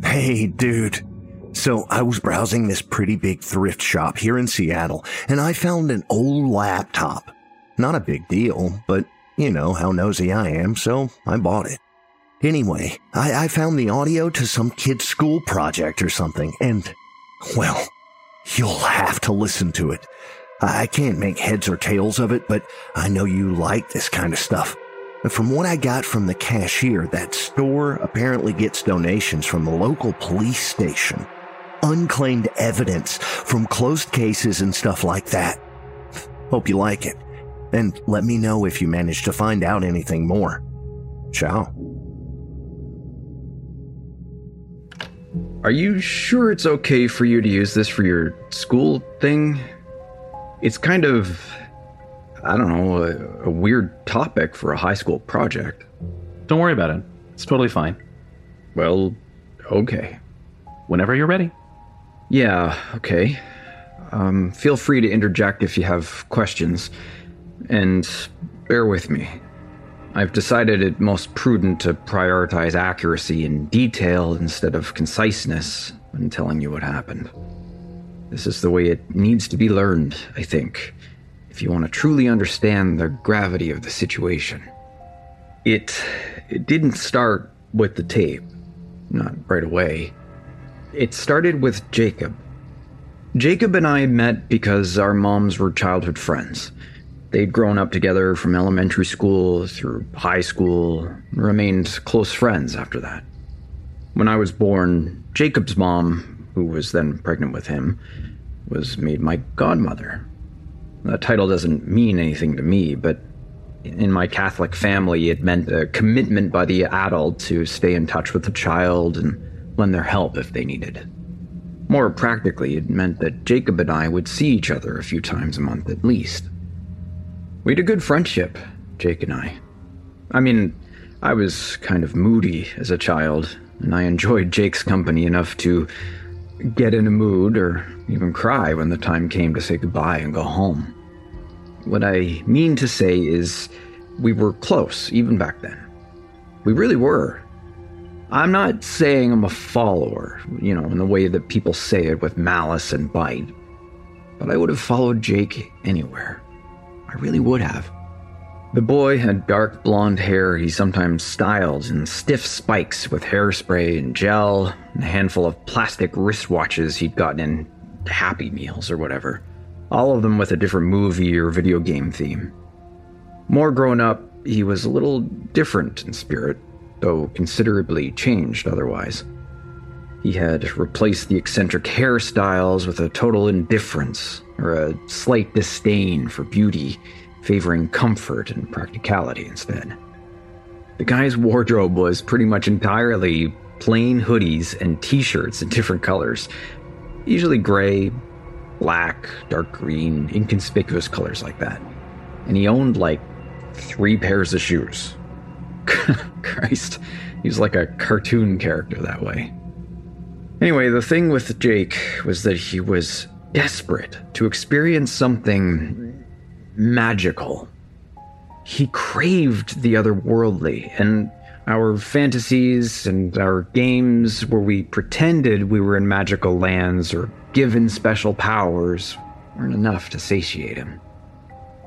Hey, dude. So I was browsing this pretty big thrift shop here in Seattle, and I found an old laptop. Not a big deal, but you know how nosy I am, so I bought it. Anyway, I, I found the audio to some kid's school project or something, and, well, you'll have to listen to it. I can't make heads or tails of it, but I know you like this kind of stuff. From what I got from the cashier, that store apparently gets donations from the local police station. Unclaimed evidence from closed cases and stuff like that. Hope you like it. And let me know if you manage to find out anything more. Ciao. Are you sure it's okay for you to use this for your school thing? It's kind of, I don't know, a, a weird topic for a high school project. Don't worry about it. It's totally fine. Well, okay. Whenever you're ready. Yeah, okay. Um, feel free to interject if you have questions. And bear with me. I've decided it most prudent to prioritize accuracy and detail instead of conciseness when telling you what happened. This is the way it needs to be learned, I think, if you want to truly understand the gravity of the situation. It, it didn't start with the tape, not right away. It started with Jacob. Jacob and I met because our moms were childhood friends. They'd grown up together from elementary school through high school, remained close friends after that. When I was born, Jacob's mom, who was then pregnant with him, was made my godmother. That title doesn't mean anything to me, but In my Catholic family, it meant a commitment by the adult to stay in touch with the child and lend their help if they needed. More practically, it meant that Jacob and I would see each other a few times a month at least. We had a good friendship, Jake and I. I mean, I was kind of moody as a child, and I enjoyed Jake's company enough to get in a mood or even cry when the time came to say goodbye and go home. What I mean to say is, we were close even back then. We really were. I'm not saying I'm a follower, you know, in the way that people say it with malice and bite, but I would have followed Jake anywhere. I really would have. The boy had dark blonde hair he sometimes styled in stiff spikes with hairspray and gel, and a handful of plastic wristwatches he'd gotten in Happy Meals or whatever, all of them with a different movie or video game theme. More grown up, he was a little different in spirit, though considerably changed otherwise. He had replaced the eccentric hairstyles with a total indifference or a slight disdain for beauty favoring comfort and practicality instead. The guy's wardrobe was pretty much entirely plain hoodies and t shirts in different colors, usually gray, black, dark green, inconspicuous colors like that. And he owned like three pairs of shoes. Christ, he's like a cartoon character that way. Anyway, the thing with Jake was that he was desperate to experience something magical. He craved the otherworldly, and our fantasies and our games where we pretended we were in magical lands or given special powers weren't enough to satiate him.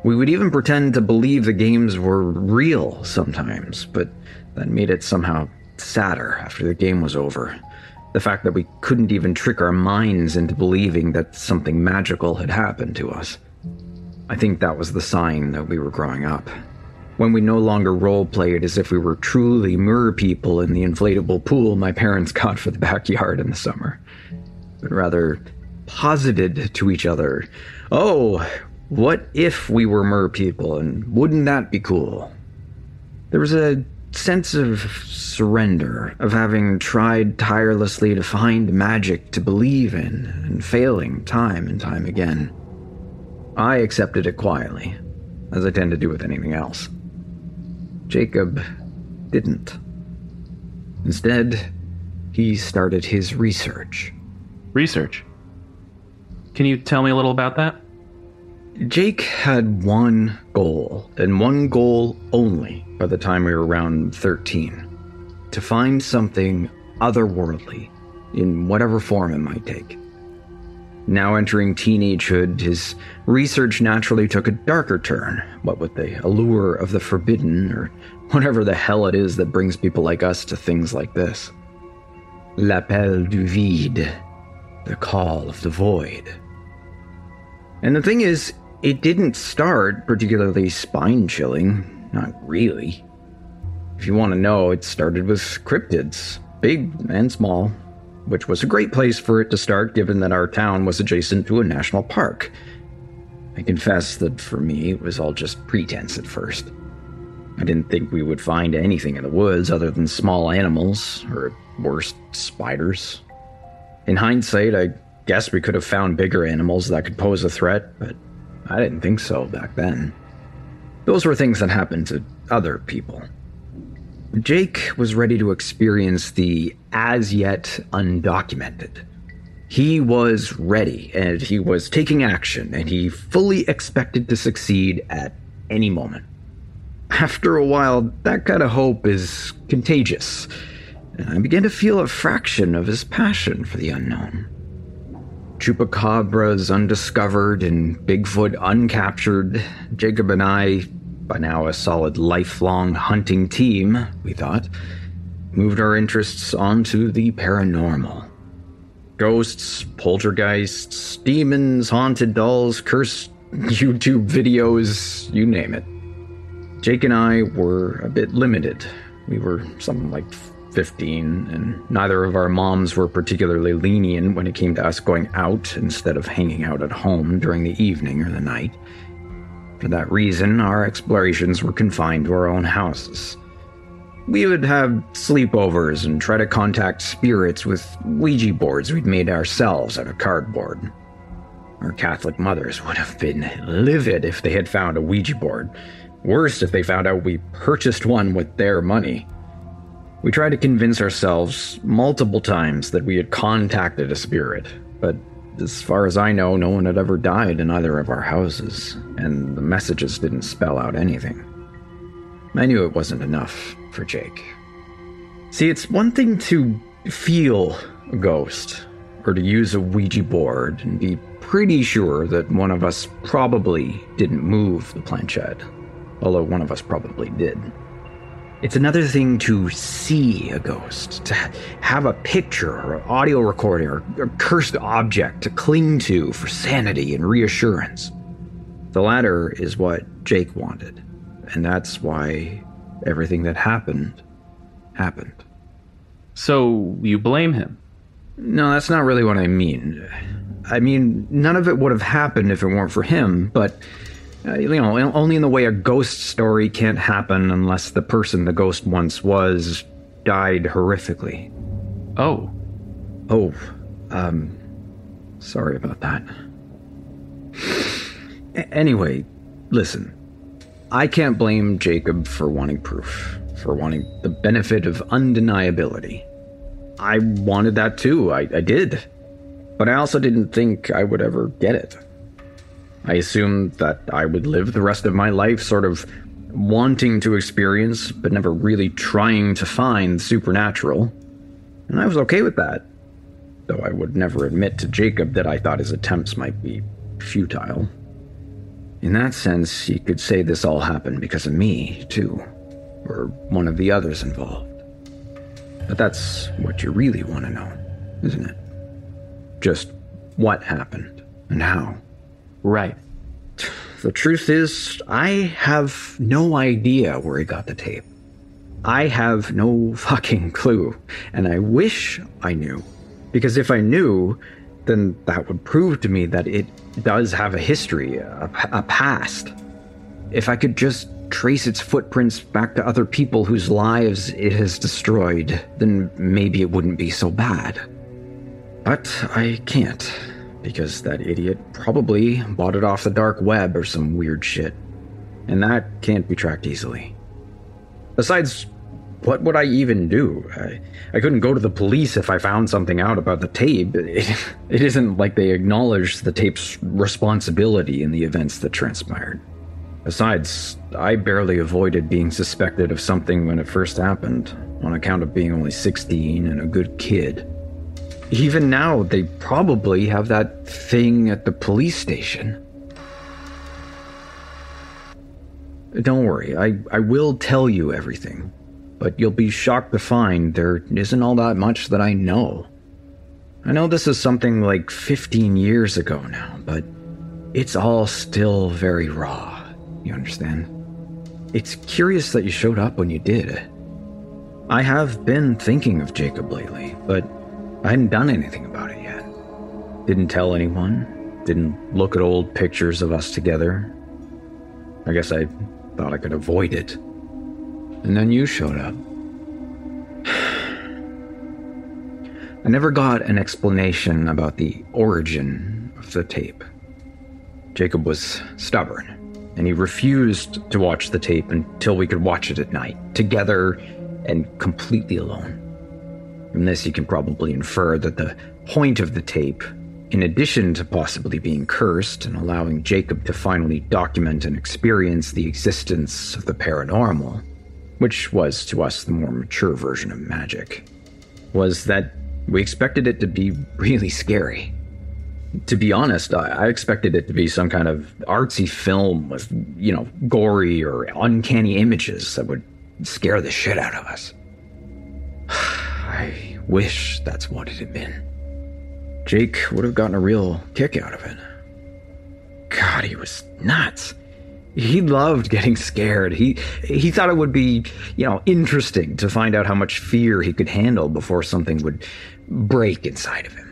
We would even pretend to believe the games were real sometimes, but that made it somehow sadder after the game was over. The fact that we couldn't even trick our minds into believing that something magical had happened to us. I think that was the sign that we were growing up. When we no longer role-played as if we were truly mer people in the inflatable pool my parents got for the backyard in the summer, but rather posited to each other, oh, what if we were mer people and wouldn't that be cool? There was a sense of surrender, of having tried tirelessly to find magic to believe in and failing time and time again. I accepted it quietly, as I tend to do with anything else. Jacob didn't. Instead, he started his research. Research? Can you tell me a little about that? Jake had one goal, and one goal only by the time we were around 13 to find something otherworldly in whatever form it might take. Now entering teenagehood, his research naturally took a darker turn, what with the allure of the forbidden, or whatever the hell it is that brings people like us to things like this. L'appel du vide, the call of the void. And the thing is, it didn't start particularly spine chilling, not really. If you want to know, it started with cryptids, big and small, which was a great place for it to start given that our town was adjacent to a national park. I confess that for me, it was all just pretense at first. I didn't think we would find anything in the woods other than small animals, or at worst, spiders. In hindsight, I guess we could have found bigger animals that could pose a threat, but I didn't think so back then. Those were things that happened to other people. Jake was ready to experience the as yet undocumented. He was ready and he was taking action and he fully expected to succeed at any moment. After a while, that kind of hope is contagious, and I began to feel a fraction of his passion for the unknown. Chupacabras undiscovered and Bigfoot uncaptured, Jacob and I by now a solid lifelong hunting team, we thought, moved our interests onto the paranormal. Ghosts, poltergeists, demons, haunted dolls, cursed YouTube videos, you name it. Jake and I were a bit limited. We were something like 15, and neither of our moms were particularly lenient when it came to us going out instead of hanging out at home during the evening or the night. For that reason, our explorations were confined to our own houses. We would have sleepovers and try to contact spirits with Ouija boards we'd made ourselves out of cardboard. Our Catholic mothers would have been livid if they had found a Ouija board. Worse if they found out we purchased one with their money. We tried to convince ourselves multiple times that we had contacted a spirit, but as far as I know, no one had ever died in either of our houses, and the messages didn't spell out anything. I knew it wasn't enough for Jake. See, it's one thing to feel a ghost, or to use a Ouija board and be pretty sure that one of us probably didn't move the planchette, although one of us probably did. It's another thing to see a ghost, to have a picture or audio recording or a cursed object to cling to for sanity and reassurance. The latter is what Jake wanted, and that's why everything that happened happened. So you blame him? No, that's not really what I mean. I mean, none of it would have happened if it weren't for him, but uh, you know, only in the way a ghost story can't happen unless the person the ghost once was died horrifically. Oh. Oh, um, sorry about that. A- anyway, listen. I can't blame Jacob for wanting proof, for wanting the benefit of undeniability. I wanted that too, I, I did. But I also didn't think I would ever get it. I assumed that I would live the rest of my life sort of wanting to experience, but never really trying to find the supernatural. And I was okay with that, though I would never admit to Jacob that I thought his attempts might be futile. In that sense, you could say this all happened because of me, too, or one of the others involved. But that's what you really want to know, isn't it? Just what happened and how. Right. The truth is, I have no idea where he got the tape. I have no fucking clue, and I wish I knew. Because if I knew, then that would prove to me that it does have a history, a, a past. If I could just trace its footprints back to other people whose lives it has destroyed, then maybe it wouldn't be so bad. But I can't because that idiot probably bought it off the dark web or some weird shit. And that can't be tracked easily. Besides, what would I even do? I, I couldn't go to the police if I found something out about the tape. It, it isn't like they acknowledged the tape's responsibility in the events that transpired. Besides, I barely avoided being suspected of something when it first happened, on account of being only 16 and a good kid. Even now, they probably have that thing at the police station. Don't worry, I, I will tell you everything, but you'll be shocked to find there isn't all that much that I know. I know this is something like 15 years ago now, but it's all still very raw, you understand? It's curious that you showed up when you did. I have been thinking of Jacob lately, but I hadn't done anything about it yet. Didn't tell anyone. Didn't look at old pictures of us together. I guess I thought I could avoid it. And then you showed up. I never got an explanation about the origin of the tape. Jacob was stubborn, and he refused to watch the tape until we could watch it at night, together and completely alone. From this, you can probably infer that the point of the tape, in addition to possibly being cursed and allowing Jacob to finally document and experience the existence of the paranormal, which was to us the more mature version of magic, was that we expected it to be really scary. To be honest, I expected it to be some kind of artsy film with, you know, gory or uncanny images that would scare the shit out of us. I wish that's what it had been. Jake would have gotten a real kick out of it. God, he was nuts. He loved getting scared. He he thought it would be, you know, interesting to find out how much fear he could handle before something would break inside of him.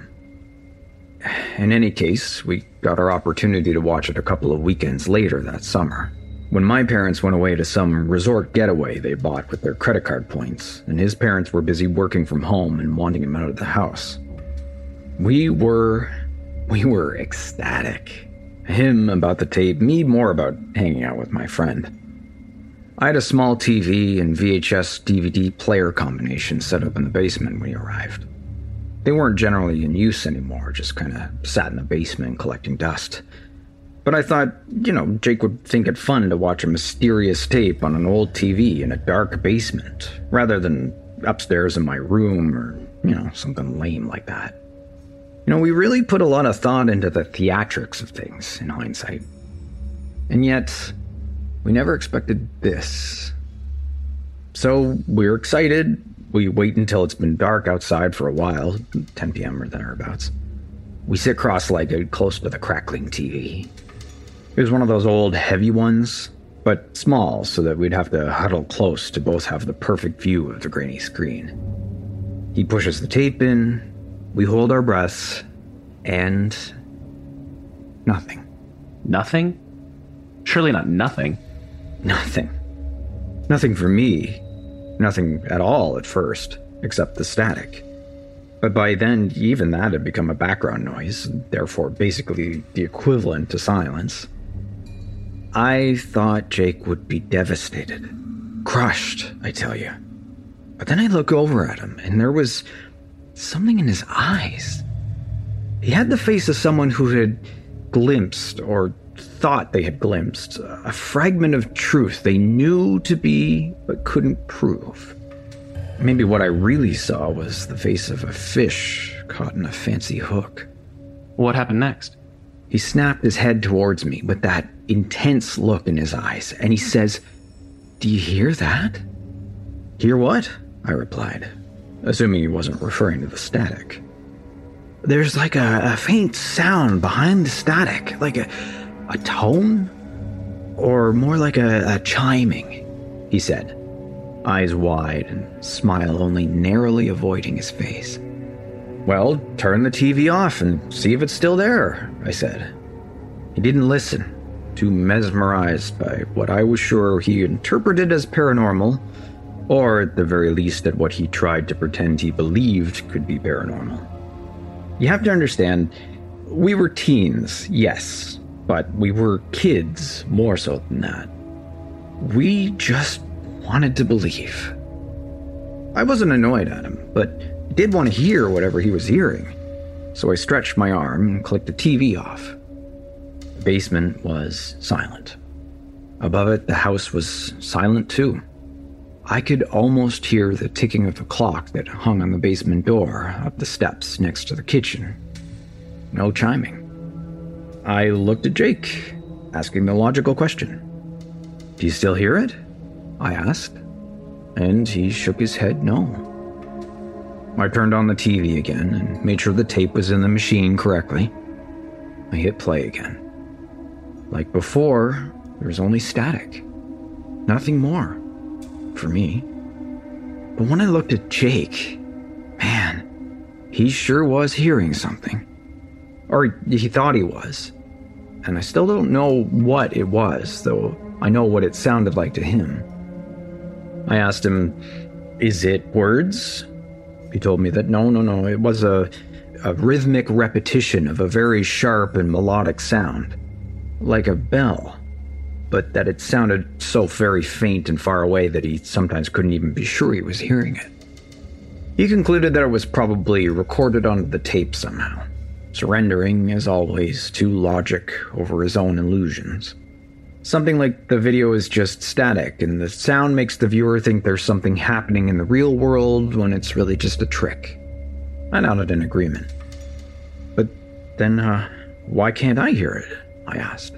In any case, we got our opportunity to watch it a couple of weekends later that summer. When my parents went away to some resort getaway they bought with their credit card points, and his parents were busy working from home and wanting him out of the house. We were. we were ecstatic. Him about the tape, me more about hanging out with my friend. I had a small TV and VHS DVD player combination set up in the basement when he arrived. They weren't generally in use anymore, just kind of sat in the basement collecting dust. But I thought, you know, Jake would think it fun to watch a mysterious tape on an old TV in a dark basement, rather than upstairs in my room or, you know, something lame like that. You know, we really put a lot of thought into the theatrics of things in hindsight. And yet, we never expected this. So we're excited. We wait until it's been dark outside for a while, 10 p.m. or thereabouts. We sit cross legged close to the crackling TV. It was one of those old heavy ones, but small so that we'd have to huddle close to both have the perfect view of the grainy screen. He pushes the tape in, we hold our breaths, and. nothing. Nothing? Surely not nothing. Nothing. Nothing for me. Nothing at all at first, except the static. But by then, even that had become a background noise, therefore basically the equivalent to silence. I thought Jake would be devastated. Crushed, I tell you. But then I look over at him, and there was something in his eyes. He had the face of someone who had glimpsed or thought they had glimpsed a fragment of truth they knew to be but couldn't prove. Maybe what I really saw was the face of a fish caught in a fancy hook. What happened next? He snapped his head towards me with that intense look in his eyes, and he says, Do you hear that? Hear what? I replied, assuming he wasn't referring to the static. There's like a, a faint sound behind the static, like a, a tone? Or more like a, a chiming, he said, eyes wide and smile only narrowly avoiding his face. Well, turn the TV off and see if it's still there, I said. He didn't listen, too mesmerized by what I was sure he interpreted as paranormal, or at the very least at what he tried to pretend he believed could be paranormal. You have to understand, we were teens, yes, but we were kids more so than that. We just wanted to believe. I wasn't annoyed at him, but did want to hear whatever he was hearing. So I stretched my arm and clicked the TV off. Basement was silent. Above it, the house was silent too. I could almost hear the ticking of the clock that hung on the basement door up the steps next to the kitchen. No chiming. I looked at Jake, asking the logical question. Do you still hear it? I asked. And he shook his head no. I turned on the TV again and made sure the tape was in the machine correctly. I hit play again. Like before, there was only static. Nothing more. For me. But when I looked at Jake, man, he sure was hearing something. Or he thought he was. And I still don't know what it was, though I know what it sounded like to him. I asked him, Is it words? He told me that no, no, no, it was a, a rhythmic repetition of a very sharp and melodic sound, like a bell, but that it sounded so very faint and far away that he sometimes couldn't even be sure he was hearing it. He concluded that it was probably recorded onto the tape somehow surrendering, as always, to logic over his own illusions. Something like the video is just static, and the sound makes the viewer think there's something happening in the real world when it's really just a trick. I nodded in agreement. But then, uh, why can't I hear it? I asked.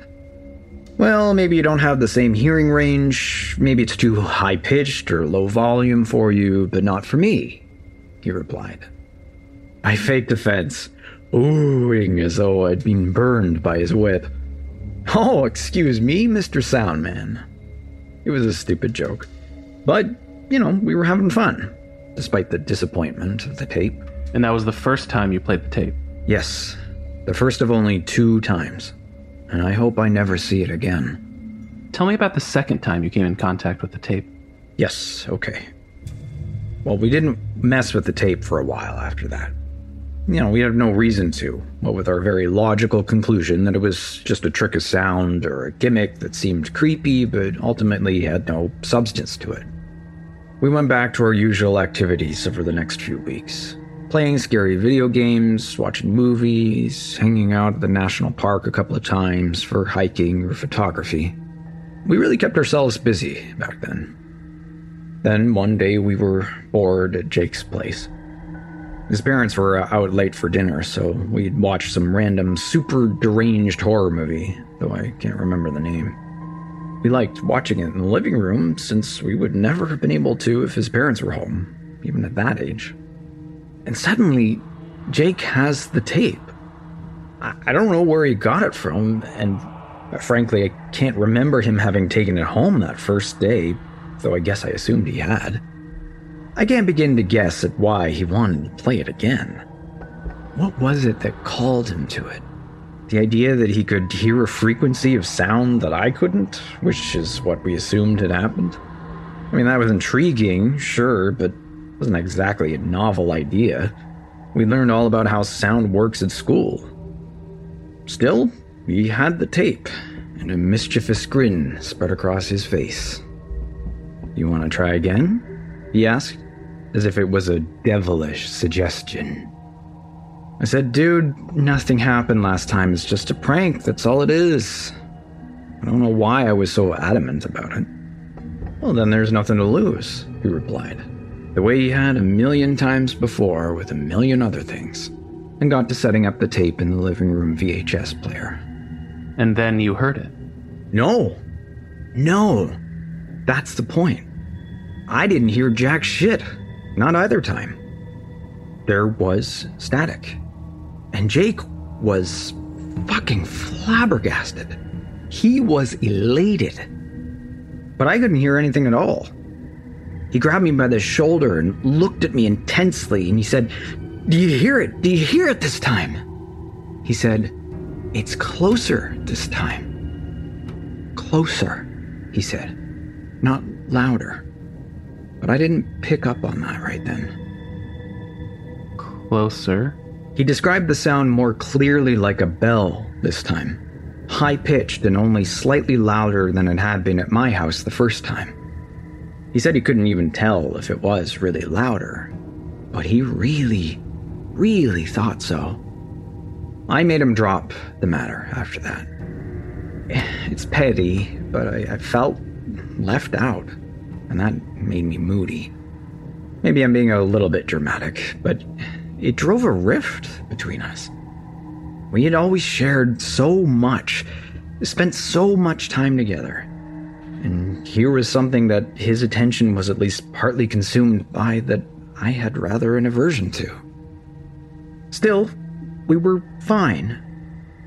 Well, maybe you don't have the same hearing range, maybe it's too high pitched or low volume for you, but not for me, he replied. I faked offense oohing as though I'd been burned by his whip. Oh, excuse me, Mr. Soundman. It was a stupid joke. But, you know, we were having fun, despite the disappointment of the tape. And that was the first time you played the tape? Yes. The first of only two times. And I hope I never see it again. Tell me about the second time you came in contact with the tape. Yes, okay. Well, we didn't mess with the tape for a while after that. You know, we had no reason to, what with our very logical conclusion that it was just a trick of sound or a gimmick that seemed creepy but ultimately had no substance to it. We went back to our usual activities over the next few weeks playing scary video games, watching movies, hanging out at the national park a couple of times for hiking or photography. We really kept ourselves busy back then. Then one day we were bored at Jake's place. His parents were uh, out late for dinner, so we'd watch some random super deranged horror movie, though I can't remember the name. We liked watching it in the living room since we would never have been able to if his parents were home, even at that age. And suddenly, Jake has the tape. I, I don't know where he got it from, and frankly, I can't remember him having taken it home that first day, though I guess I assumed he had. I can't begin to guess at why he wanted to play it again. What was it that called him to it? The idea that he could hear a frequency of sound that I couldn't, which is what we assumed had happened? I mean, that was intriguing, sure, but wasn't exactly a novel idea. We learned all about how sound works at school. Still, he had the tape, and a mischievous grin spread across his face. You want to try again? He asked, as if it was a devilish suggestion. I said, Dude, nothing happened last time. It's just a prank. That's all it is. I don't know why I was so adamant about it. Well, then there's nothing to lose, he replied, the way he had a million times before with a million other things, and got to setting up the tape in the living room VHS player. And then you heard it. No. No. That's the point. I didn't hear jack shit. Not either time. There was static. And Jake was fucking flabbergasted. He was elated. But I couldn't hear anything at all. He grabbed me by the shoulder and looked at me intensely and he said, Do you hear it? Do you hear it this time? He said, It's closer this time. Closer, he said, not louder. But I didn't pick up on that right then. Closer? He described the sound more clearly like a bell this time, high pitched and only slightly louder than it had been at my house the first time. He said he couldn't even tell if it was really louder, but he really, really thought so. I made him drop the matter after that. It's petty, but I, I felt left out, and that made me moody. Maybe I'm being a little bit dramatic, but it drove a rift between us. We had always shared so much, spent so much time together. And here was something that his attention was at least partly consumed by that I had rather an aversion to. Still, we were fine.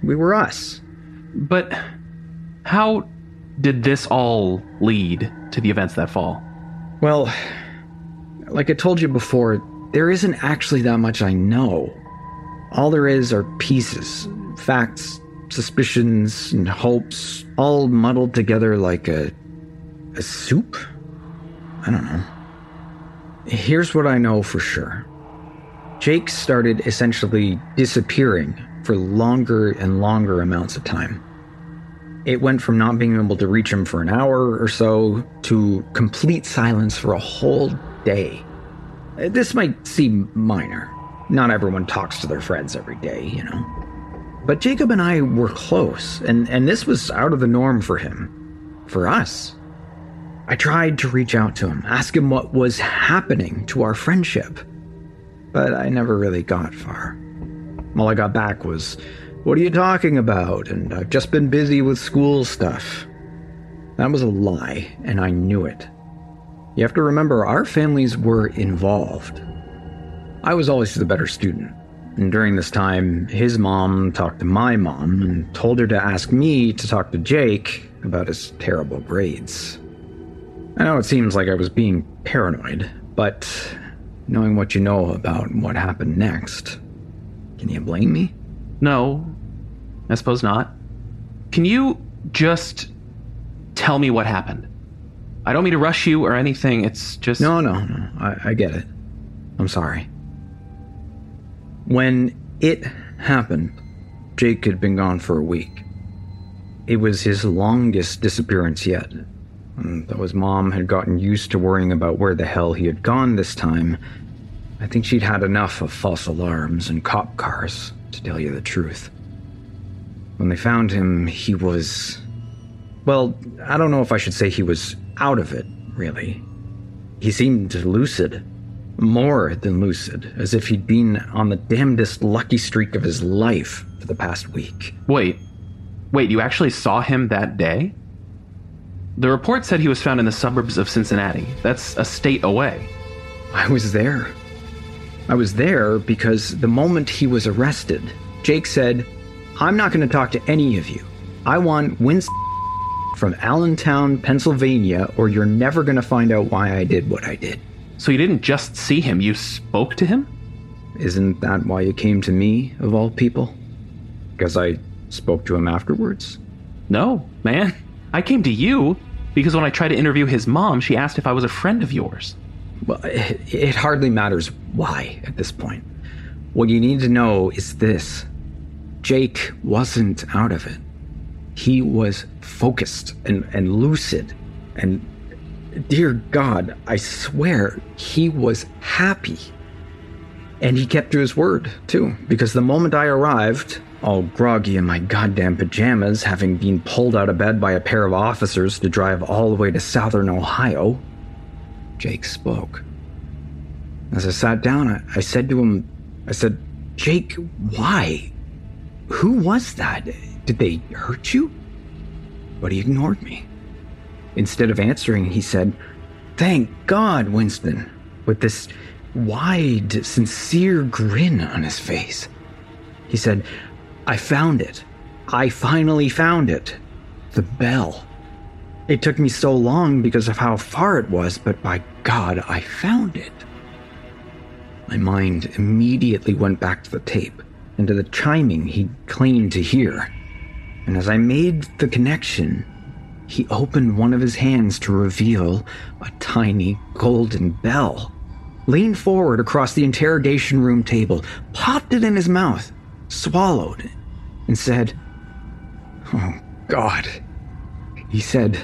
We were us. But how did this all lead to the events that fall? Well, like I told you before, there isn't actually that much I know. All there is are pieces, facts, suspicions, and hopes, all muddled together like a. a soup? I don't know. Here's what I know for sure Jake started essentially disappearing for longer and longer amounts of time. It went from not being able to reach him for an hour or so to complete silence for a whole day. This might seem minor. Not everyone talks to their friends every day, you know. But Jacob and I were close, and, and this was out of the norm for him. For us. I tried to reach out to him, ask him what was happening to our friendship. But I never really got far. All I got back was, What are you talking about? And I've just been busy with school stuff. That was a lie, and I knew it. You have to remember, our families were involved. I was always the better student, and during this time, his mom talked to my mom and told her to ask me to talk to Jake about his terrible grades. I know it seems like I was being paranoid, but knowing what you know about what happened next, can you blame me? No, I suppose not. Can you just tell me what happened? I don't mean to rush you or anything. It's just. No, no, no. I, I get it. I'm sorry. When it happened, Jake had been gone for a week. It was his longest disappearance yet. And though his mom had gotten used to worrying about where the hell he had gone this time, I think she'd had enough of false alarms and cop cars, to tell you the truth. When they found him, he was. Well, I don't know if I should say he was out of it, really. He seemed lucid. More than lucid, as if he'd been on the damnedest lucky streak of his life for the past week. Wait. Wait, you actually saw him that day? The report said he was found in the suburbs of Cincinnati. That's a state away. I was there. I was there because the moment he was arrested, Jake said, I'm not going to talk to any of you. I want Winston from Allentown, Pennsylvania, or you're never going to find out why I did what I did. So you didn't just see him, you spoke to him? Isn't that why you came to me, of all people? Because I spoke to him afterwards? No, man. I came to you because when I tried to interview his mom, she asked if I was a friend of yours. Well, it, it hardly matters why at this point. What you need to know is this Jake wasn't out of it. He was focused and, and lucid. And dear God, I swear he was happy. And he kept to his word, too, because the moment I arrived, all groggy in my goddamn pajamas, having been pulled out of bed by a pair of officers to drive all the way to southern Ohio, Jake spoke. As I sat down, I, I said to him, I said, Jake, why? Who was that? Did they hurt you? But he ignored me. Instead of answering, he said, Thank God, Winston, with this wide, sincere grin on his face. He said, I found it. I finally found it. The bell. It took me so long because of how far it was, but by God, I found it. My mind immediately went back to the tape and to the chiming he claimed to hear. And as I made the connection, he opened one of his hands to reveal a tiny golden bell. Leaned forward across the interrogation room table, popped it in his mouth, swallowed, and said, Oh, God. He said,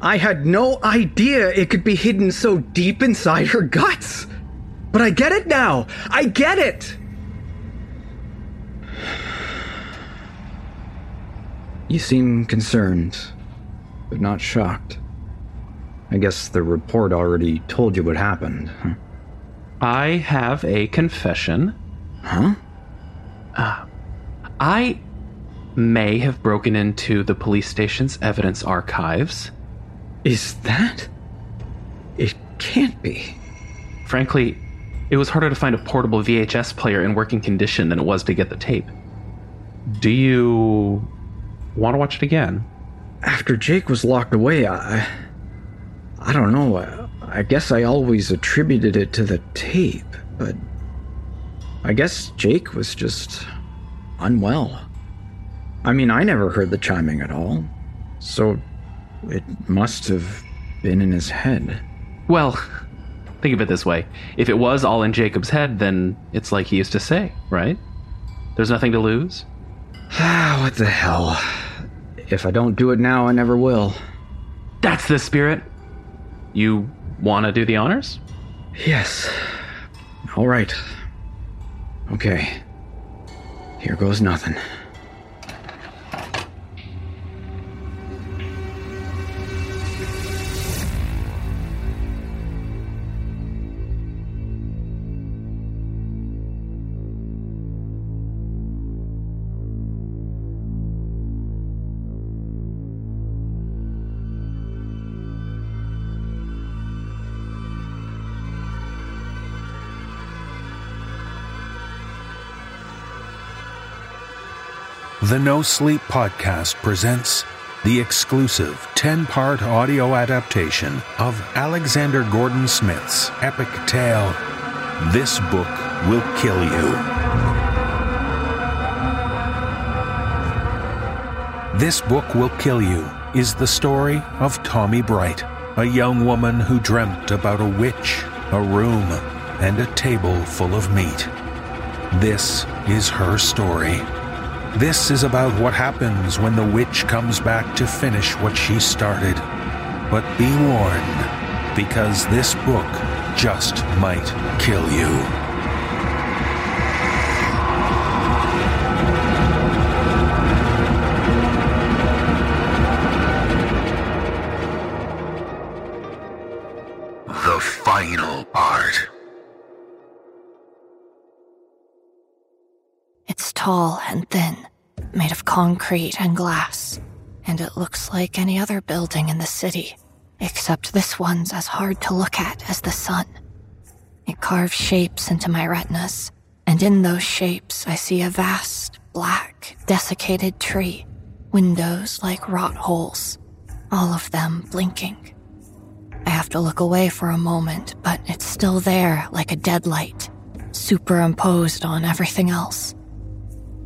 I had no idea it could be hidden so deep inside her guts. But I get it now. I get it. You seem concerned, but not shocked. I guess the report already told you what happened. Huh? I have a confession. Huh? Uh, I may have broken into the police station's evidence archives. Is that? It can't be. Frankly, it was harder to find a portable VHS player in working condition than it was to get the tape. Do you want to watch it again? After Jake was locked away, I. I don't know. I, I guess I always attributed it to the tape, but. I guess Jake was just. unwell. I mean, I never heard the chiming at all, so it must have been in his head. Well, think of it this way if it was all in Jacob's head, then it's like he used to say, right? There's nothing to lose? Ah, what the hell. If I don't do it now, I never will. That's the spirit. You want to do the honors? Yes. All right. Okay. Here goes nothing. The NoSleep Podcast presents the exclusive 10 part audio adaptation of Alexander Gordon Smith's epic tale, This Book Will Kill You. This Book Will Kill You is the story of Tommi Bright, a young woman who dreamt about a witch, a room, and a table full of meat. This is her story. This is about what happens when the witch comes back to finish what she started. But be warned, because this book just might kill you. And thin, made of concrete and glass, and it looks like any other building in the city, except this one's as hard to look at as the sun. It carves shapes into my retinas, and in those shapes I see a vast, black, desiccated tree, windows like rot holes, all of them blinking. I have to look away for a moment, but it's still there like a dead light, superimposed on everything else.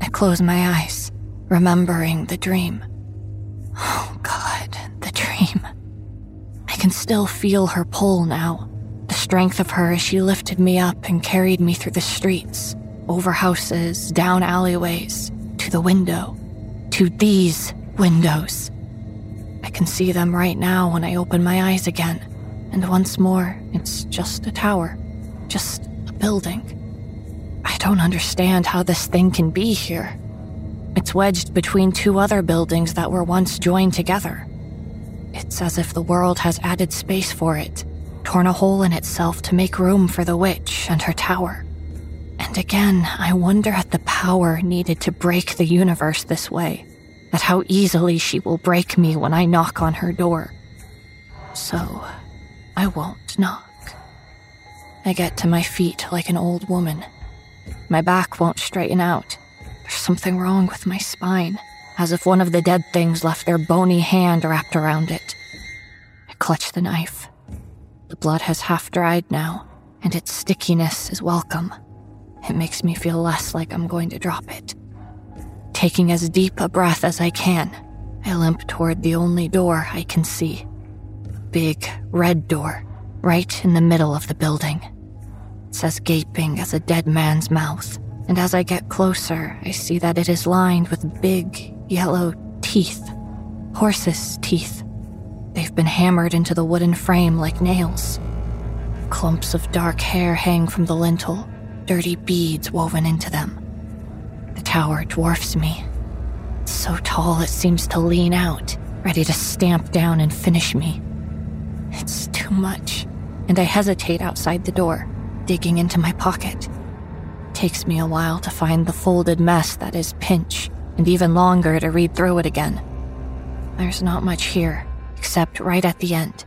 I close my eyes, remembering the dream. Oh God, the dream. I can still feel her pull now, the strength of her as she lifted me up and carried me through the streets, over houses, down alleyways, to the window, to these windows. I can see them right now when I open my eyes again, and once more, it's just a tower, just a building. I don't understand how this thing can be here. It's wedged between two other buildings that were once joined together. It's as if the world has added space for it, torn a hole in itself to make room for the witch and her tower. And again, I wonder at the power needed to break the universe this way, at how easily she will break me when I knock on her door. So, I won't knock. I get to my feet like an old woman. My back won't straighten out. There's something wrong with my spine, as if one of the dead things left their bony hand wrapped around it. I clutch the knife. The blood has half dried now, and its stickiness is welcome. It makes me feel less like I'm going to drop it. Taking as deep a breath as I can, I limp toward the only door I can see. A big, red door, right in the middle of the building. It's as gaping as a dead man's mouth, and as I get closer, I see that it is lined with big, yellow teeth. Horses' teeth. They've been hammered into the wooden frame like nails. Clumps of dark hair hang from the lintel, dirty beads woven into them. The tower dwarfs me. It's so tall it seems to lean out, ready to stamp down and finish me. It's too much, and I hesitate outside the door, digging into my pocket. Takes me a while to find the folded mess that is Pinch, and even longer to read through it again. There's not much here, except right at the end.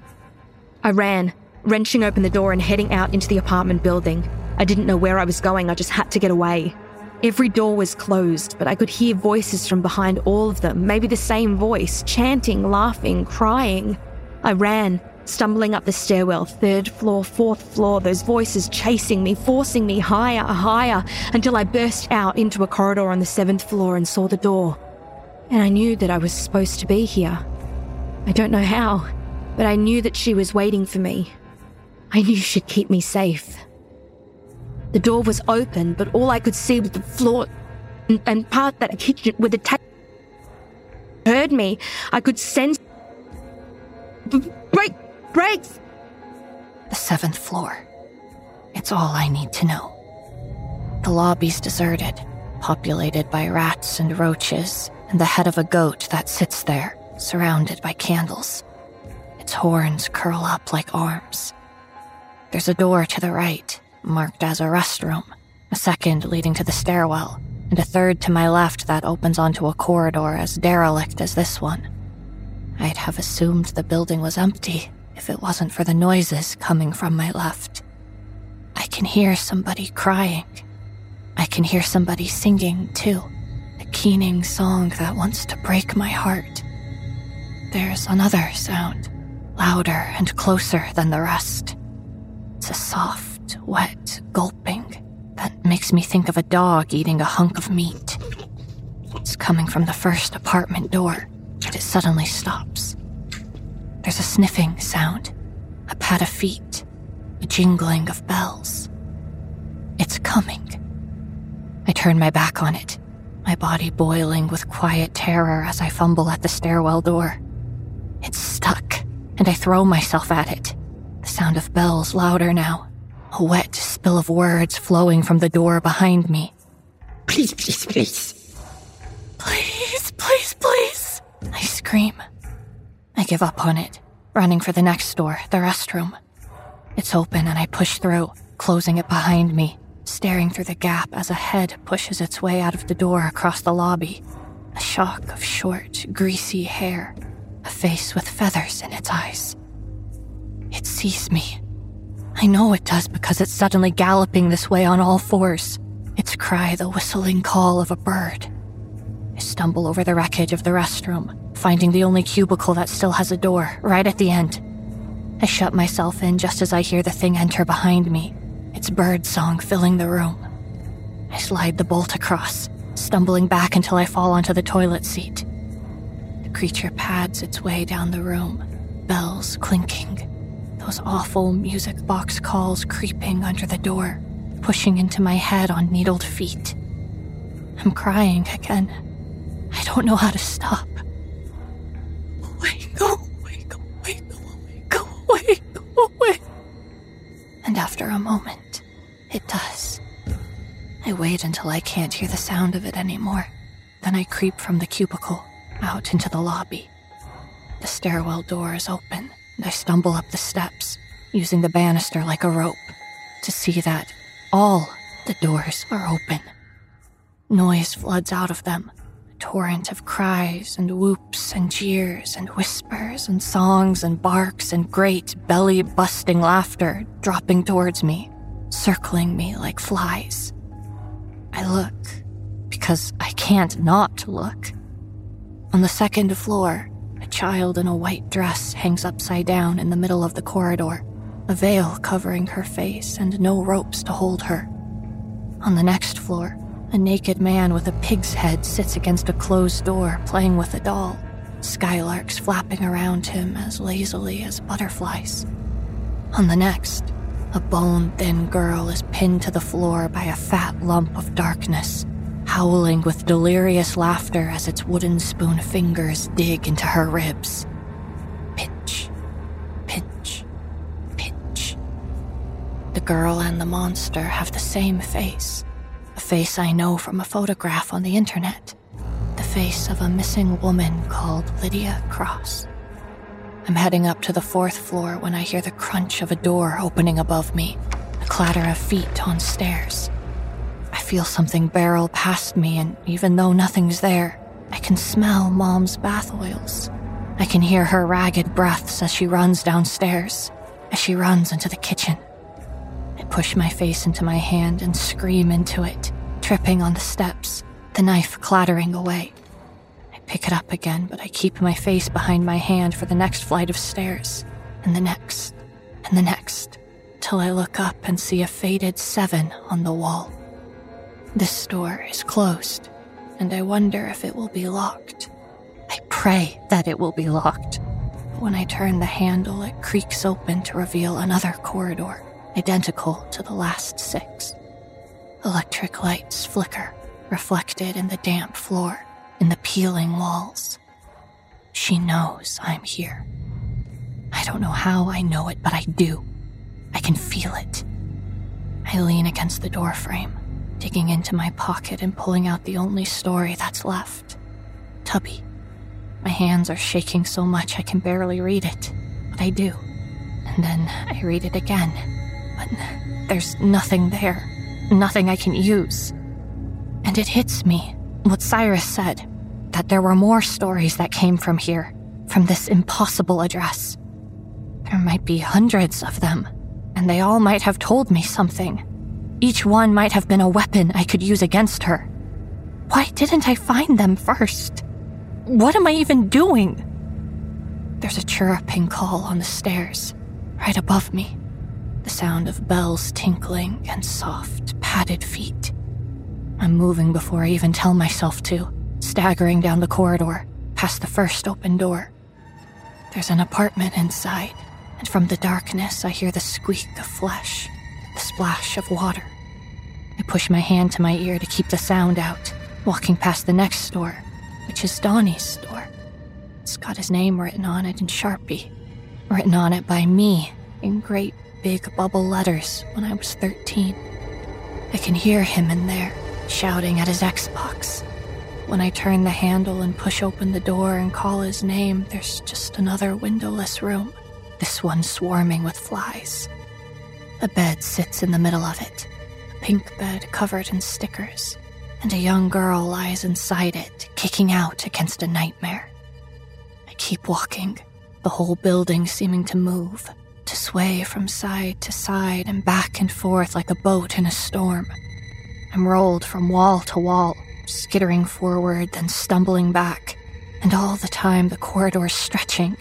I ran, wrenching open the door and heading out into the apartment building. I didn't know where I was going, I just had to get away. Every door was closed, but I could hear voices from behind all of them, maybe the same voice, chanting, laughing, crying. I ran, stumbling up the stairwell, third floor, fourth floor, those voices chasing me, forcing me higher, higher, until I burst out into a corridor on the seventh floor and saw the door. And I knew that I was supposed to be here. I don't know how, but I knew that she was waiting for me. I knew she'd keep me safe. The door was open, but all I could see was the floor and, and part that kitchen with the table. Heard me. I could sense. Break! Breaks! The seventh floor. It's all I need to know. The lobby's deserted, populated by rats and roaches, and the head of a goat that sits there, surrounded by candles. Its horns curl up like arms. There's a door to the right, marked as a restroom, a second leading to the stairwell, and a third to my left that opens onto a corridor as derelict as this one. I'd have assumed the building was empty if it wasn't for the noises coming from my left. I can hear somebody crying. I can hear somebody singing, too, a keening song that wants to break my heart. There's another sound, louder and closer than the rest. It's a soft, wet gulping that makes me think of a dog eating a hunk of meat. It's coming from the first apartment door, but it suddenly stops. There's a sniffing sound, a pat of feet, a jingling of bells. It's coming. I turn my back on it, my body boiling with quiet terror as I fumble at the stairwell door. It's stuck, and I throw myself at it. The sound of bells louder now, a wet spill of words flowing from the door behind me. Please, please, please. Please, please, please. I scream. I give up on it, running for the next door, the restroom. It's open and I push through, closing it behind me, staring through the gap as a head pushes its way out of the door across the lobby. A shock of short, greasy hair, a face with feathers in its eyes. It sees me. I know it does because it's suddenly galloping this way on all fours, its cry the whistling call of a bird. I stumble over the wreckage of the restroom, finding the only cubicle that still has a door, right at the end. I shut myself in just as I hear the thing enter behind me, its bird song filling the room. I slide the bolt across, stumbling back until I fall onto the toilet seat. The creature pads its way down the room, bells clinking, those awful music box calls creeping under the door, pushing into my head on needled feet. I'm crying again. I don't know how to stop. Wait until I can't hear the sound of it anymore. Then I creep from the cubicle out into the lobby. The stairwell door is open, and I stumble up the steps, using the banister like a rope, to see that all the doors are open. Noise floods out of them, a torrent of cries and whoops and jeers and whispers and songs and barks and great belly busting laughter dropping towards me, circling me like flies. I look, because I can't not look. On the second floor, a child in a white dress hangs upside down in the middle of the corridor, a veil covering her face and no ropes to hold her. On the next floor, a naked man with a pig's head sits against a closed door playing with a doll, skylarks flapping around him as lazily as butterflies. On the next, a bone thin girl is pinned to the floor by a fat lump of darkness, howling with delirious laughter as its wooden spoon fingers dig into her ribs. Pinch, pinch, pinch. The girl and the monster have the same face, a face I know from a photograph on the internet. The face of a missing woman called Lydia Cross. I'm heading up to the fourth floor when I hear the crunch of a door opening above me, a clatter of feet on stairs. I feel something barrel past me, and even though nothing's there, I can smell Mom's bath oils. I can hear her ragged breaths as she runs downstairs, as she runs into the kitchen. I push my face into my hand and scream into it, tripping on the steps, the knife clattering away. Pick it up again, but I keep my face behind my hand for the next flight of stairs, and the next, and the next, till I look up and see a faded seven on the wall. This door is closed, and I wonder if it will be locked. I pray that it will be locked. But when I turn the handle, it creaks open to reveal another corridor, identical to the last six. Electric lights flicker, reflected in the damp floor, in the peeling walls. She knows I'm here. I don't know how I know it, but I do. I can feel it. I lean against the doorframe, digging into my pocket and pulling out the only story that's left Tubby. My hands are shaking so much I can barely read it, but I do. And then I read it again, but there's nothing there, nothing I can use. And it hits me what Cyrus said that there were more stories that came from here, from this impossible address. There might be hundreds of them, and they all might have told me something. Each one might have been a weapon I could use against her. Why didn't I find them first? What am I even doing? There's a chirruping call on the stairs, right above me. The sound of bells tinkling and soft, padded feet. I'm moving before I even tell myself to, staggering down the corridor, past the first open door. There's an apartment inside, and from the darkness, I hear the squeak of flesh, the splash of water. I push my hand to my ear to keep the sound out, walking past the next store, which is Donnie's store. It's got his name written on it in Sharpie, written on it by me in great big bubble letters when I was 13. I can hear him in there, shouting at his Xbox. When I turn the handle and push open the door and call his name, there's just another windowless room, this one swarming with flies. A bed sits in the middle of it, a pink bed covered in stickers, and a young girl lies inside it, kicking out against a nightmare. I keep walking, the whole building seeming to move, to sway from side to side and back and forth like a boat in a storm. I'm rolled from wall to wall, skittering forward, then stumbling back, and all the time the corridor's stretching.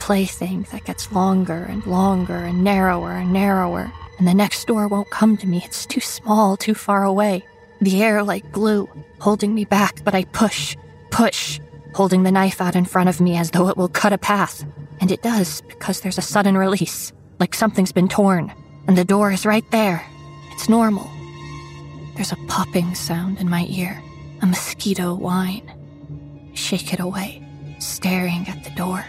Plaything that gets longer and longer and narrower and narrower, and the next door won't come to me. It's too small, too far away. The air like glue, holding me back, but I push, push, holding the knife out in front of me as though it will cut a path. And it does, because there's a sudden release, like something's been torn, and the door is right there. It's normal. There's a popping sound in my ear, a mosquito whine. I shake it away, staring at the door,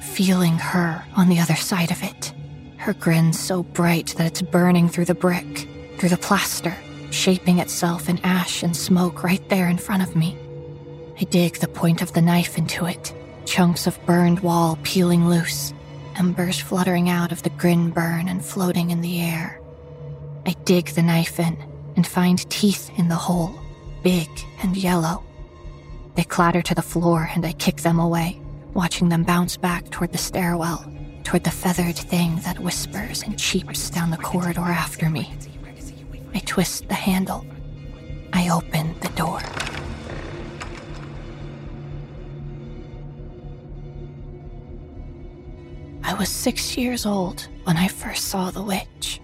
feeling her on the other side of it. Her grin so bright that it's burning through the brick, through the plaster, shaping itself in ash and smoke right there in front of me. I dig the point of the knife into it, chunks of burned wall peeling loose, embers fluttering out of the grin burn and floating in the air. I dig the knife in and find teeth in the hole, big and yellow. They clatter to the floor and I kick them away, watching them bounce back toward the stairwell, toward the feathered thing that whispers and cheeps down the corridor after me. I twist the handle. I open the door. I was six years old when I first saw the witch.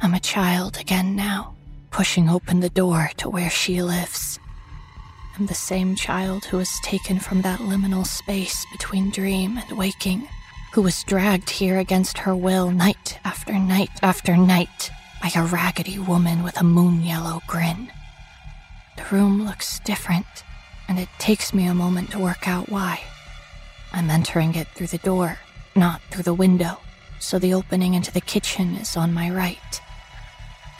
I'm a child again now, pushing open the door to where she lives. I'm the same child who was taken from that liminal space between dream and waking, who was dragged here against her will night after night after night by a raggedy woman with a moon yellow grin. The room looks different, and it takes me a moment to work out why. I'm entering it through the door, not through the window, so the opening into the kitchen is on my right.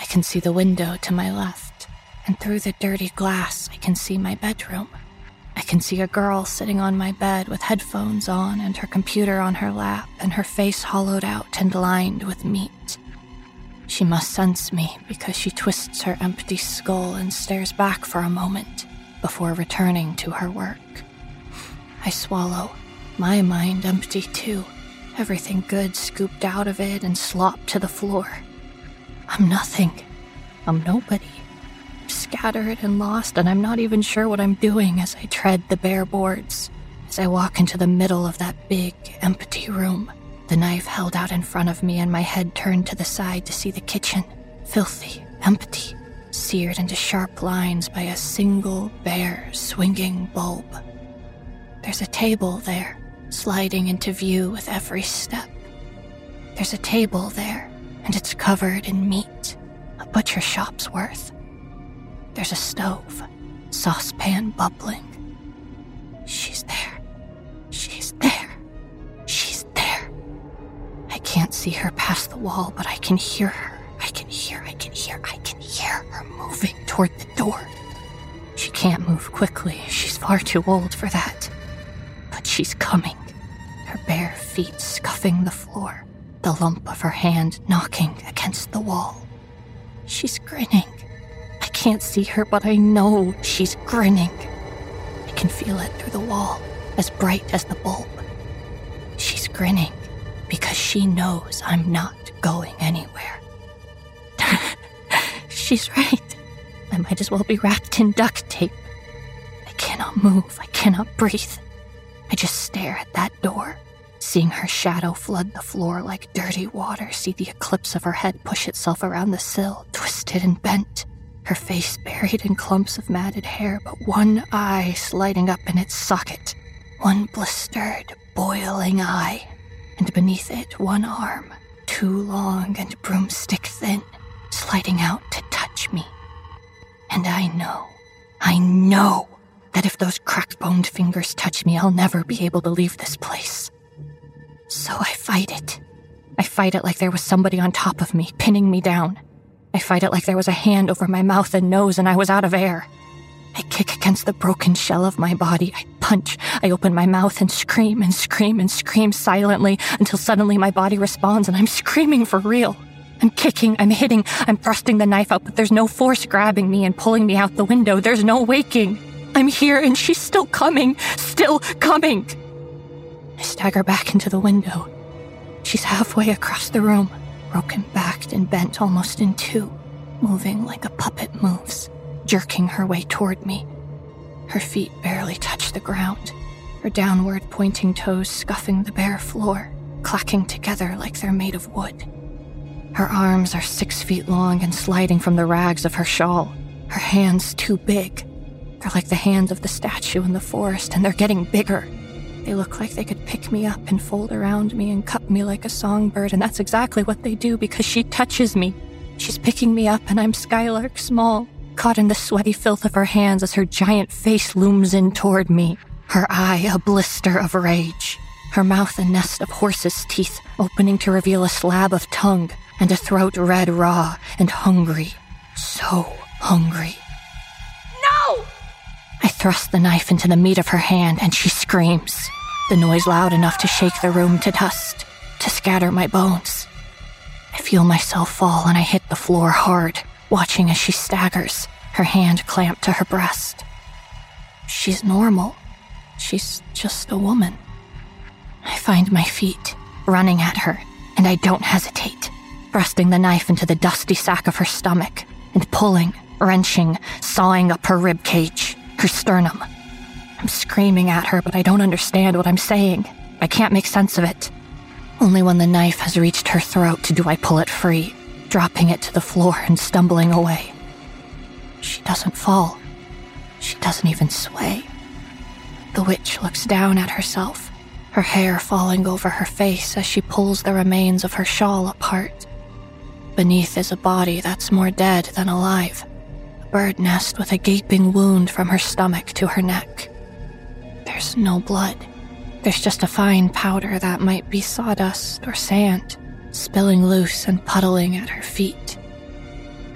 I can see the window to my left, and through the dirty glass, I can see my bedroom. I can see a girl sitting on my bed with headphones on and her computer on her lap, and her face hollowed out and lined with meat. She must sense me because she twists her empty skull and stares back for a moment before returning to her work. I swallow, my mind empty too, everything good scooped out of it and slopped to the floor. I'm nothing. I'm nobody. I'm scattered and lost, and I'm not even sure what I'm doing as I tread the bare boards, as I walk into the middle of that big, empty room the knife held out in front of me and my head turned to the side to see the kitchen. Filthy, empty, seared into sharp lines by a single, bare, swinging bulb. There's a table there, sliding into view with every step. There's a table there, and it's covered in meat, a butcher shop's worth. There's a stove, saucepan bubbling. She's there. She's there. She's there. I can't see her past the wall, but I can hear her. I can hear, I can hear, I can hear her moving toward the door. She can't move quickly. She's far too old for that. But she's coming. Her bare feet scuffing the floor, the lump of her hand knocking against the wall. She's grinning. I can't see her, but I know she's grinning. I can feel it through the wall, as bright as the bulb. She's grinning because she knows I'm not going anywhere. She's right. I might as well be wrapped in duct tape. I cannot move. I cannot breathe. I just stare at that door, seeing her shadow flood the floor like dirty water, see the eclipse of her head push itself around the sill, twisted and bent, her face buried in clumps of matted hair, but one eye sliding up in its socket, One blistered, boiling eye, and beneath it one arm, too long and broomstick thin, sliding out to touch me. And I know, I know that if those crack boned fingers touch me, I'll never be able to leave this place. So I fight it. I fight it like there was somebody on top of me, pinning me down. I fight it like there was a hand over my mouth and nose and I was out of air. I kick against the broken shell of my body. I punch. I open my mouth and scream and scream and scream silently until suddenly my body responds and I'm screaming for real. I'm kicking, I'm hitting, I'm thrusting the knife out, but there's no force grabbing me and pulling me out the window. There's no waking. I'm here and she's still coming, still coming. I stagger back into the window. She's halfway across the room, broken backed and bent almost in two, moving like a puppet moves, jerking her way toward me. Her feet barely touch the ground, her downward pointing toes scuffing the bare floor, clacking together like they're made of wood. Her arms are six feet long and sliding from the rags of her shawl, her hands too big. They're like the hands of the statue in the forest, and they're getting bigger. They look like they could pick me up and fold around me and cup me like a songbird, and that's exactly what they do because she touches me. She's picking me up, and I'm Skylark Small, caught in the sweaty filth of her hands as her giant face looms in toward me, her eye a blister of rage, her mouth a nest of horse's teeth, opening to reveal a slab of tongue, and a throat red raw and hungry. So hungry. I thrust the knife into the meat of her hand, and she screams, the noise loud enough to shake the room to dust, to scatter my bones. I feel myself fall, and I hit the floor hard, watching as she staggers, her hand clamped to her breast. She's normal. She's just a woman. I find my feet, running at her, and I don't hesitate, thrusting the knife into the dusty sack of her stomach and pulling, wrenching, sawing up her rib cage her sternum. I'm screaming at her, but I don't understand what I'm saying. I can't make sense of it. Only when the knife has reached her throat do I pull it free, dropping it to the floor and stumbling away. She doesn't fall. She doesn't even sway. The witch looks down at herself, her hair falling over her face as she pulls the remains of her shawl apart. Beneath is a body that's more dead than alive bird nest with a gaping wound from her stomach to her neck. There's no blood. There's just a fine powder that might be sawdust or sand, spilling loose and puddling at her feet.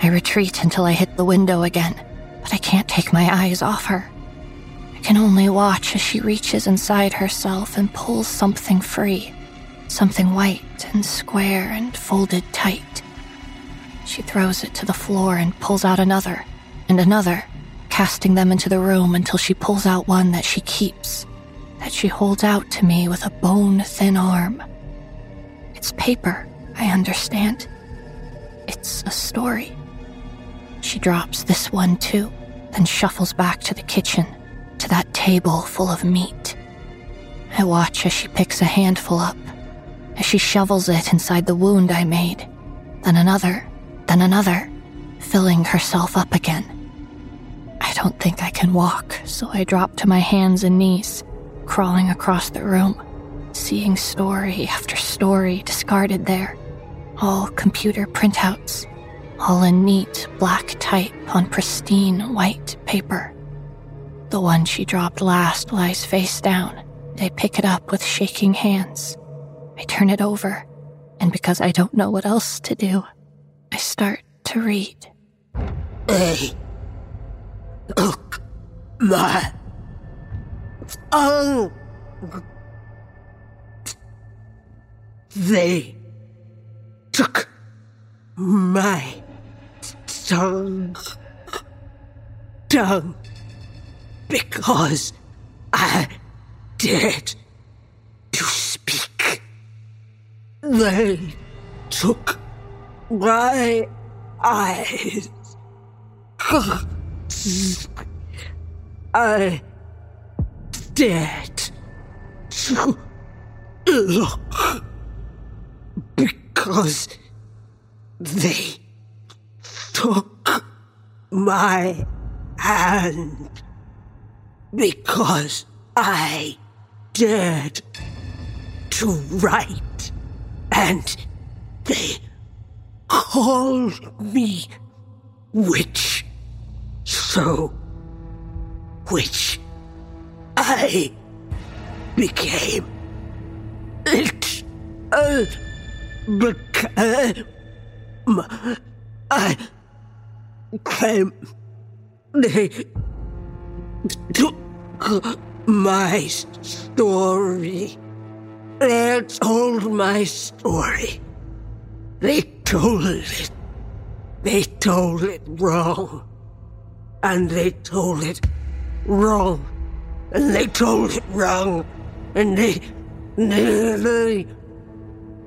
I retreat until I hit the window again, but I can't take my eyes off her. I can only watch as she reaches inside herself and pulls something free, something white and square and folded tight. She throws it to the floor and pulls out another and another, casting them into the room until she pulls out one that she keeps, that she holds out to me with a bone thin arm. It's paper, I understand. It's a story. She drops this one too, then shuffles back to the kitchen, to that table full of meat. I watch as she picks a handful up, as she shovels it inside the wound I made, then another, then another, filling herself up again. I don't think I can walk, so I drop to my hands and knees, crawling across the room, seeing story after story discarded there. All computer printouts, all in neat black type on pristine white paper. The one she dropped last lies face down. I pick it up with shaking hands. I turn it over, and because I don't know what else to do, I start to read. Hey. Look, my. Oh. They took my tongue. Tongue. Because I dared to speak. They took my eyes. I look because they took my hand because I dared to write, and they called me witch. So, which I became. It uh, became. I came. They took my story. They told my story. They told it. They told it wrong. And they told it wrong. And they told it wrong. And they nearly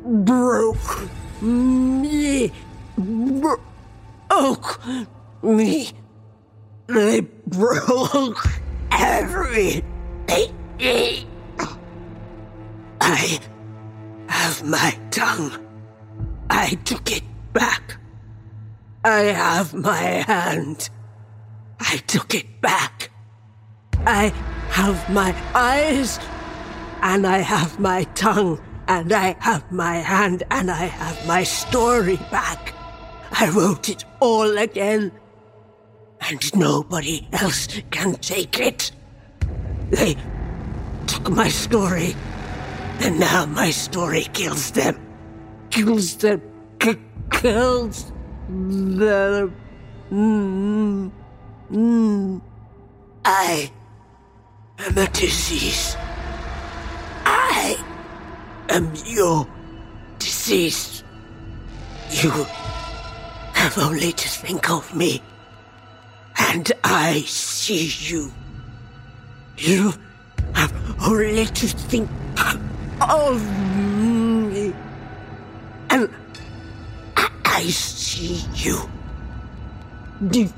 broke me. Broke me. They broke everything. I have my tongue. I took it back. I have my hand. I took it back. I have my eyes, and I have my tongue, and I have my hand, and I have my story back. I wrote it all again, and nobody else can take it. They took my story, and now my story kills them. Kills them. Kills them. Mm, mm. I am a disease. I am your disease. You have only to think of me, and I see you. You have only to think of me, and I see you. Do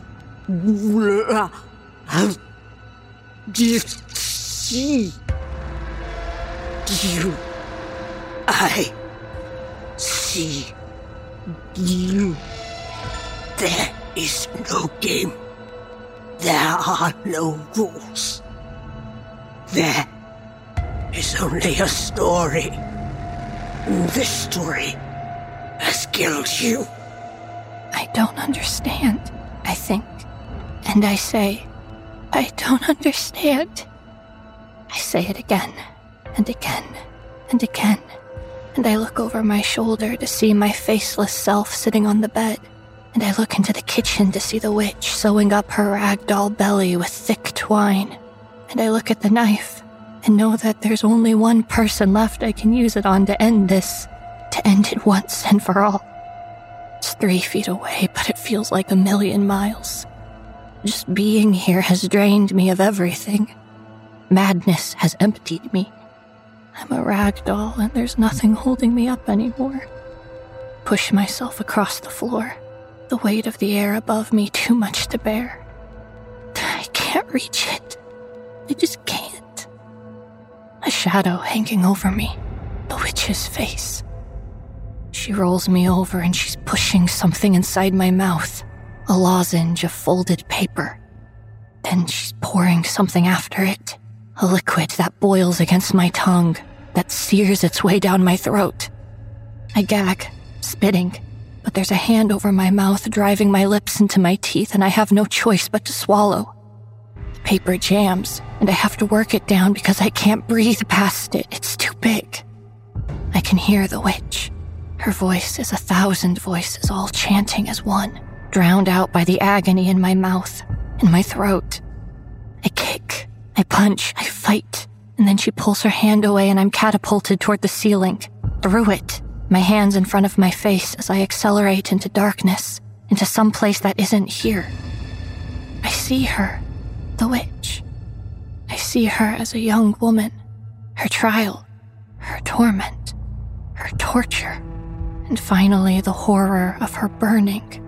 see you? I see you. There is no game. There are no rules. There is only a story. And This story has killed you. I don't understand, I think. And I say, I don't understand. I say it again and again and again. And I look over my shoulder to see my faceless self sitting on the bed. And I look into the kitchen to see the witch sewing up her ragdoll belly with thick twine. And I look at the knife and know that there's only one person left I can use it on to end this, to end it once and for all. It's three feet away, but it feels like a million miles. Just being here has drained me of everything. Madness has emptied me. I'm a rag doll, and there's nothing holding me up anymore. Push myself across the floor, the weight of the air above me too much to bear. I can't reach it. I just can't. A shadow hanging over me, the witch's face. She rolls me over and she's pushing something inside my mouth a lozenge of folded paper. Then she's pouring something after it a liquid that boils against my tongue, that sears its way down my throat. I gag, spitting, but there's a hand over my mouth driving my lips into my teeth, and I have no choice but to swallow. The paper jams, and I have to work it down because I can't breathe past it. It's too big. I can hear the witch. Her voice is a thousand voices, all chanting as one, drowned out by the agony in my mouth, in my throat. I kick, I punch, I fight, and then she pulls her hand away and I'm catapulted toward the ceiling, through it, my hands in front of my face as I accelerate into darkness, into some place that isn't here. I see her, the witch. I see her as a young woman, her trial, her torment, her torture, and finally the horror of her burning.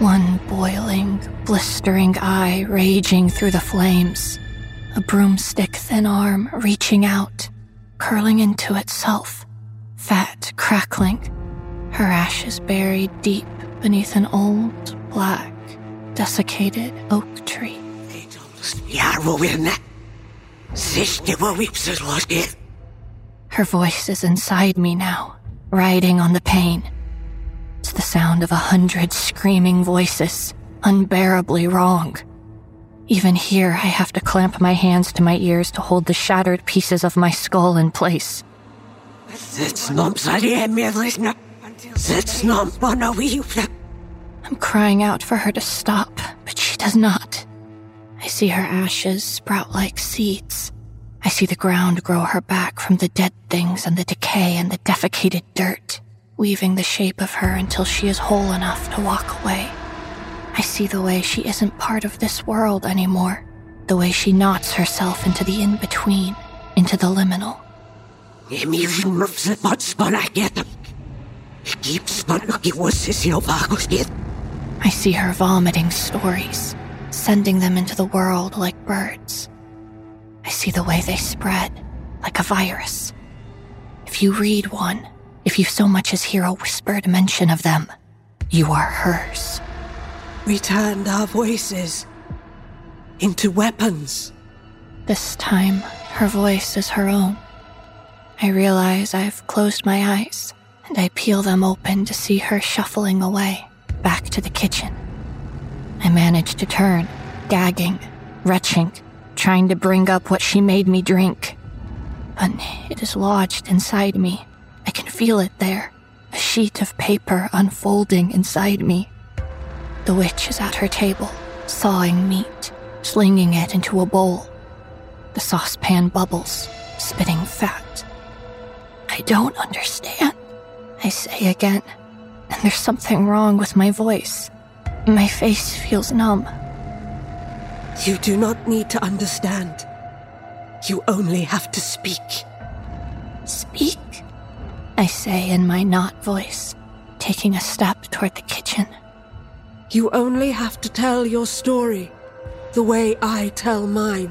One boiling, blistering eye raging through the flames a broomstick thin arm reaching out, curling into itself, fat, crackling, her ashes buried deep beneath an old, black, desiccated oak tree. Her voice is inside me now, riding on the pain. It's the sound of a hundred screaming voices, unbearably wrong. Even here, I have to clamp my hands to my ears to hold the shattered pieces of my skull in place. That's not That's not I'm crying out for her to stop, but she does not. I see her ashes sprout like seeds. I see the ground grow her back from the dead things and the decay and the defecated dirt, weaving the shape of her until she is whole enough to walk away. I see the way she isn't part of this world anymore, the way she knots herself into the in between, into the liminal. I see her vomiting stories, sending them into the world like birds. I see the way they spread, like a virus. If you read one, if you so much as hear a whispered mention of them, you are hers. We turned our voices into weapons. This time, her voice is her own. I realize I've closed my eyes, and I peel them open to see her shuffling away, back to the kitchen. I manage to turn, gagging, retching, trying to bring up what she made me drink. But it is lodged inside me. I can feel it there, a sheet of paper unfolding inside me. The witch is at her table, sawing meat, slinging it into a bowl. The saucepan bubbles, spitting fat. I don't understand, I say again, and there's something wrong with my voice. My face feels numb. You do not need to understand. You only have to speak. Speak? I say in my not voice, taking a step toward the kitchen. You only have to tell your story the way I tell mine.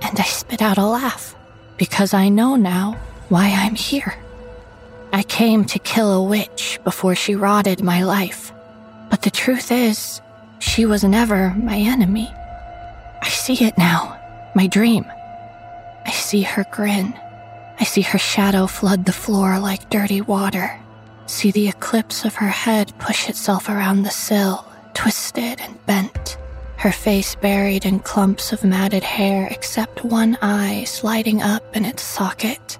And I spit out a laugh, because I know now why I'm here. I came to kill a witch before she rotted my life. But the truth is, she was never my enemy. I see it now, my dream. I see her grin. I see her shadow flood the floor like dirty water. See the eclipse of her head push itself around the sill, twisted and bent. Her face buried in clumps of matted hair, except one eye sliding up in its socket.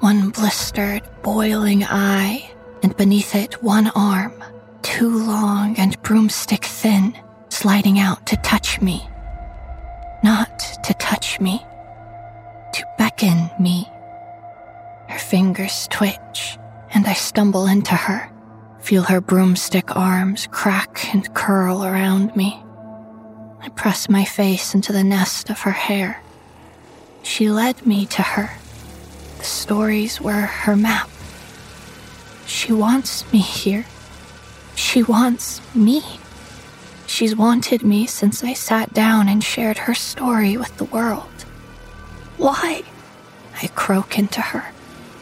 One blistered, boiling eye, and beneath it one arm, too long and broomstick thin, sliding out to touch me not to touch me, to beckon me. Her fingers twitch, and I stumble into her, feel her broomstick arms crack and curl around me. I press my face into the nest of her hair. She led me to her. The stories were her map. She wants me here. She wants me. She's wanted me since I sat down and shared her story with the world. Why? I croak into her,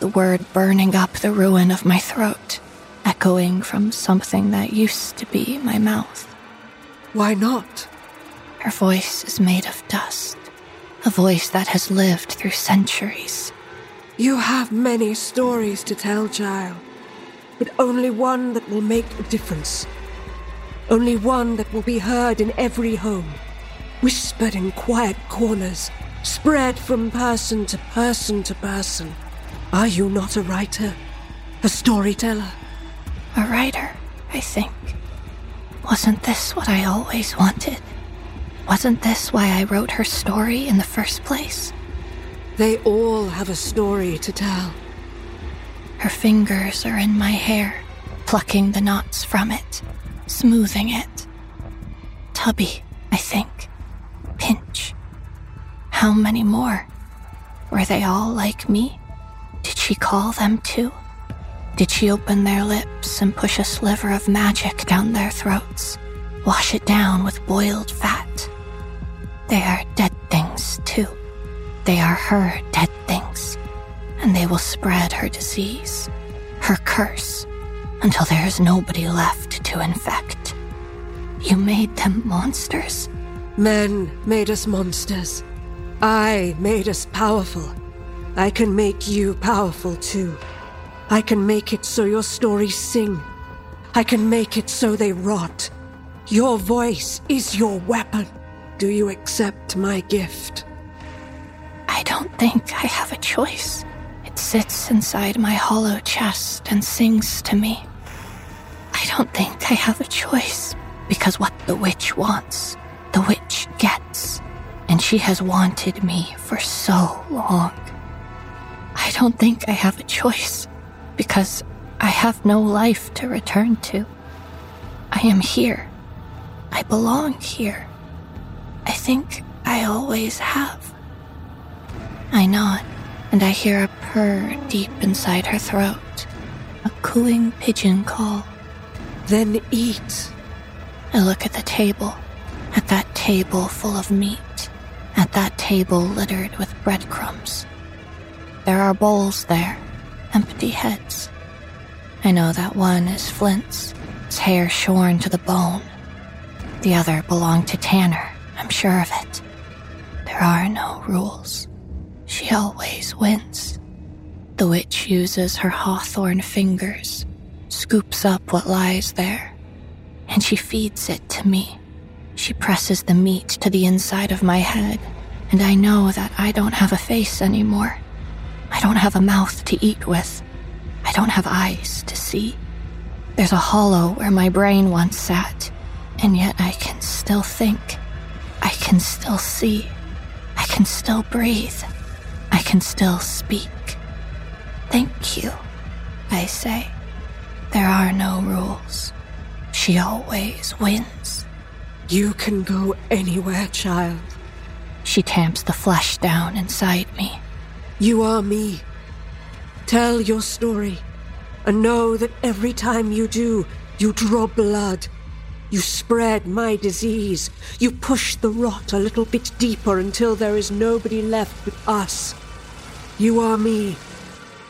the word burning up the ruin of my throat, echoing from something that used to be my mouth. Why not? Her voice is made of dust, a voice that has lived through centuries. You have many stories to tell, child, but only one that will make a difference only one that will be heard in every home, whispered in quiet corners, spread from person to person to person. Are you not a writer? A storyteller? A writer, I think. Wasn't this what I always wanted? Wasn't this why I wrote her story in the first place? They all have a story to tell. Her fingers are in my hair, plucking the knots from it smoothing it. Tubby, I think. Pinch. How many more? Were they all like me? Did she call them too? Did she open their lips and push a sliver of magic down their throats? Wash it down with boiled fat? They are dead things too. They are her dead things. And they will spread her disease, her curse, until there is nobody left to infect. You made them monsters? Men made us monsters. I made us powerful. I can make you powerful too. I can make it so your stories sing. I can make it so they rot. Your voice is your weapon. Do you accept my gift? I don't think I have a choice. It sits inside my hollow chest and sings to me. I don't think I have a choice because what the witch wants, the witch gets. And she has wanted me for so long. I don't think I have a choice because I have no life to return to. I am here. I belong here. I think I always have. I nod, and I hear a purr deep inside her throat, a cooing pigeon call. Then eat. I look at the table, at that table full of meat, at that table littered with breadcrumbs. There are bowls there, empty heads. I know that one is Flint's, his hair shorn to the bone. The other belonged to Tanner, I'm sure of it. There are no rules. She always wins. The witch uses her hawthorn fingers, scoops up what lies there, and she feeds it to me. She presses the meat to the inside of my head, and I know that I don't have a face anymore. I don't have a mouth to eat with. I don't have eyes to see. There's a hollow where my brain once sat, and yet I can still think. I can still see. I can still breathe. I can still speak. Thank you, I say. There are no rules. She always wins. You can go anywhere, child. She tamps the flesh down inside me. You are me. Tell your story, and know that every time you do, you draw blood. You spread my disease. You push the rot a little bit deeper until there is nobody left but us. You are me,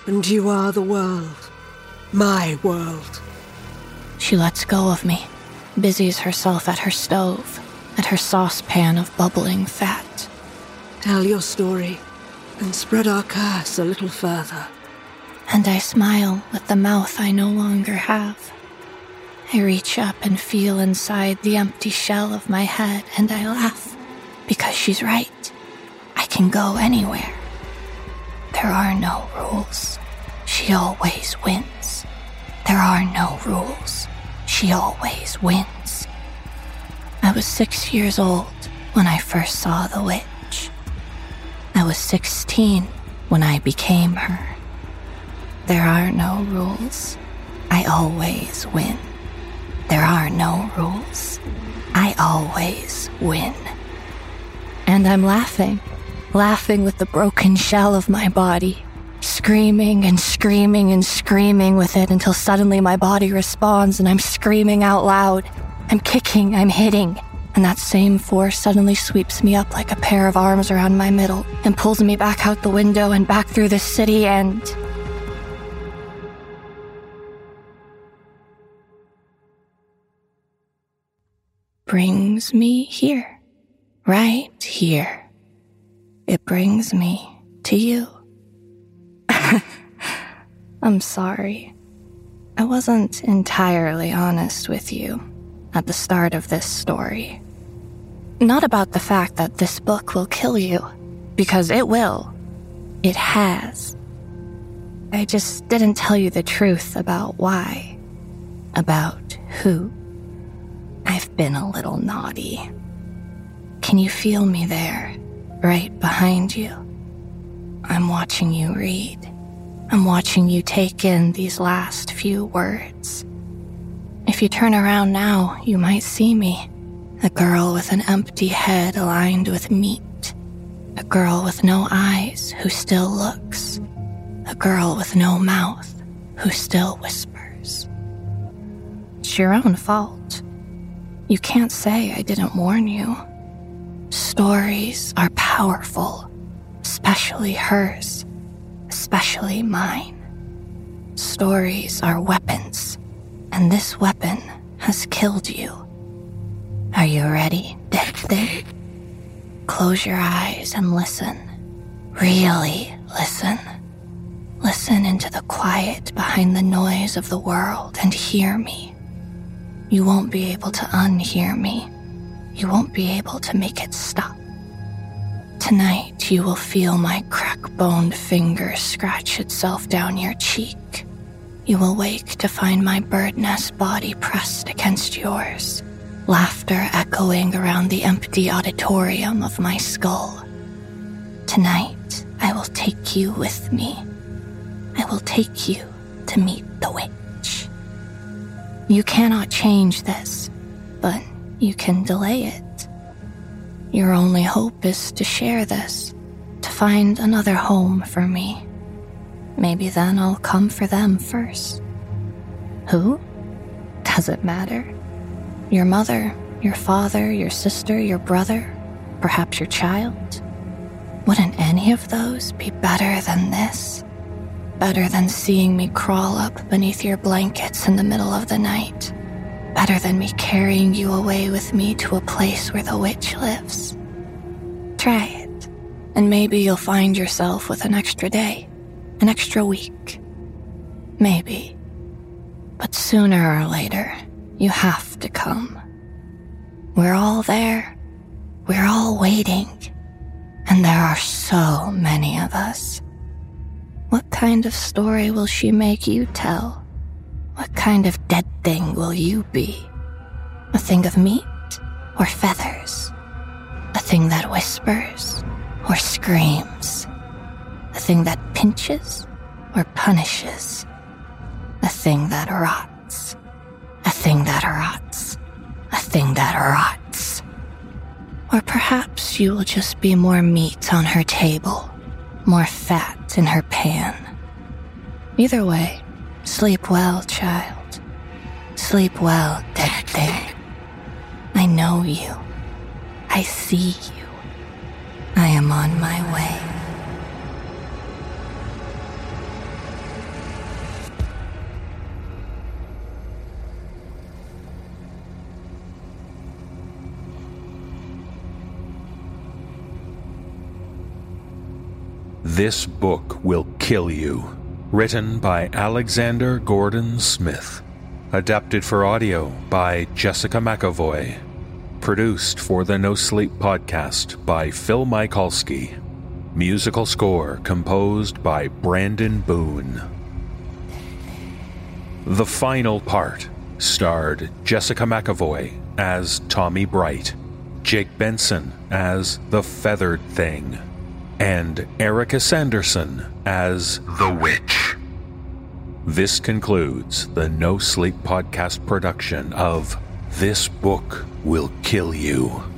and you are the world. My world. She lets go of me, busies herself at her stove, at her saucepan of bubbling fat. Tell your story, and spread our curse a little further. And I smile with the mouth I no longer have. I reach up and feel inside the empty shell of my head, and I laugh because she's right. I can go anywhere. There are no rules. She always wins. There are no rules. She always wins. I was six years old when I first saw the witch. I was 16 when I became her. There are no rules. I always win. There are no rules. I always win. And I'm laughing, laughing with the broken shell of my body, screaming and screaming and screaming with it until suddenly my body responds and I'm screaming out loud. I'm kicking, I'm hitting, and that same force suddenly sweeps me up like a pair of arms around my middle and pulls me back out the window and back through the city and. brings me here. Right here. It brings me to you. I'm sorry. I wasn't entirely honest with you at the start of this story. Not about the fact that this book will kill you, because it will. It has. I just didn't tell you the truth about why, about who. I've been a little naughty. Can you feel me there, right behind you? I'm watching you read. I'm watching you take in these last few words. If you turn around now, you might see me. A girl with an empty head lined with meat. A girl with no eyes who still looks. A girl with no mouth who still whispers. It's your own fault. You can't say I didn't warn you. Stories are powerful, especially hers, especially mine. Stories are weapons, and this weapon has killed you. Are you ready, dead thing? Close your eyes and listen. Really listen. Listen into the quiet behind the noise of the world and hear me. You won't be able to unhear me. You won't be able to make it stop. Tonight, you will feel my crack boned finger scratch itself down your cheek. You will wake to find my bird nest body pressed against yours, laughter echoing around the empty auditorium of my skull. Tonight, I will take you with me. I will take you to meet the witch. You cannot change this, but you can delay it. Your only hope is to share this, to find another home for me. Maybe then I'll come for them first. Who? Does it matter? Your mother, your father, your sister, your brother, perhaps your child? Wouldn't any of those be better than this? Better than seeing me crawl up beneath your blankets in the middle of the night? Better than me carrying you away with me to a place where the witch lives. Try it, and maybe you'll find yourself with an extra day, an extra week. Maybe. But sooner or later, you have to come. We're all there. We're all waiting. And there are so many of us. What kind of story will she make you tell? What kind of dead thing will you be? A thing of meat or feathers? A thing that whispers or screams? A thing that pinches or punishes? A thing that rots? A thing that rots? A thing that rots? Or perhaps you will just be more meat on her table, more fat in her pan. Either way, Sleep well, child. Sleep well, dead thing. I know you. I see you. I am on my way. This book will kill you. Written by Alexander Gordon Smith. Adapted for audio by Jessica McEvoy. Produced for the NoSleep podcast by Phil Michalski. Musical score composed by Brandon Boone. The final part starred Jessica McEvoy as Tommi Bright, Jake Benson as the Feathered Thing and Erika Sanderson as the Witch. This concludes the NoSleep podcast production of This Book Will Kill You.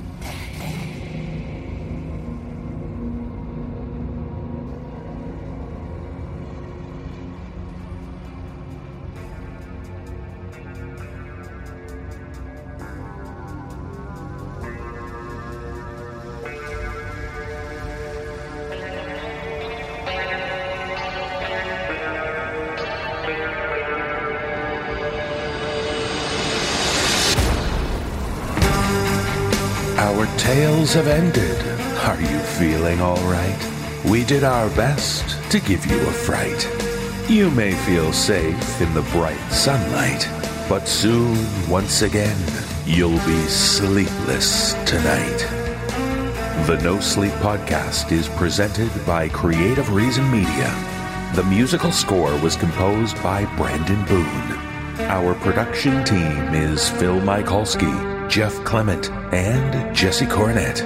Have ended. Are you feeling all right? We did our best to give you a fright. You may feel safe in the bright sunlight, but soon, once again, you'll be sleepless tonight. The NoSleep Podcast is presented by Creative Reason Media. The musical score was composed by Brandon Boone. Our production team is Phil Michalski, Jeff Clement, and Jesse Cornett.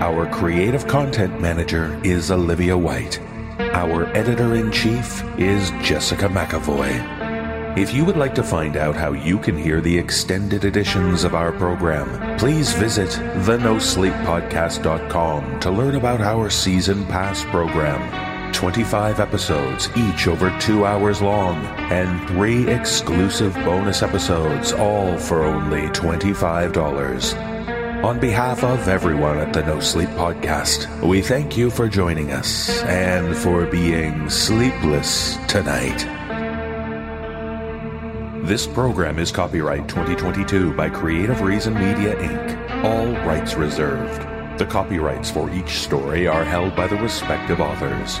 Our creative content manager is Olivia White. Our editor in chief is Jessica McEvoy. If you would like to find out how you can hear the extended editions of our program, please visit thenosleeppodcast.com to learn about our season pass program. 25 episodes, each over two hours long, and three exclusive bonus episodes, all for only $25. On behalf of everyone at the NoSleep Podcast, we thank you for joining us and for being sleepless tonight. This program is copyright 2022 by Creative Reason Media Inc., all rights reserved. The copyrights for each story are held by the respective authors.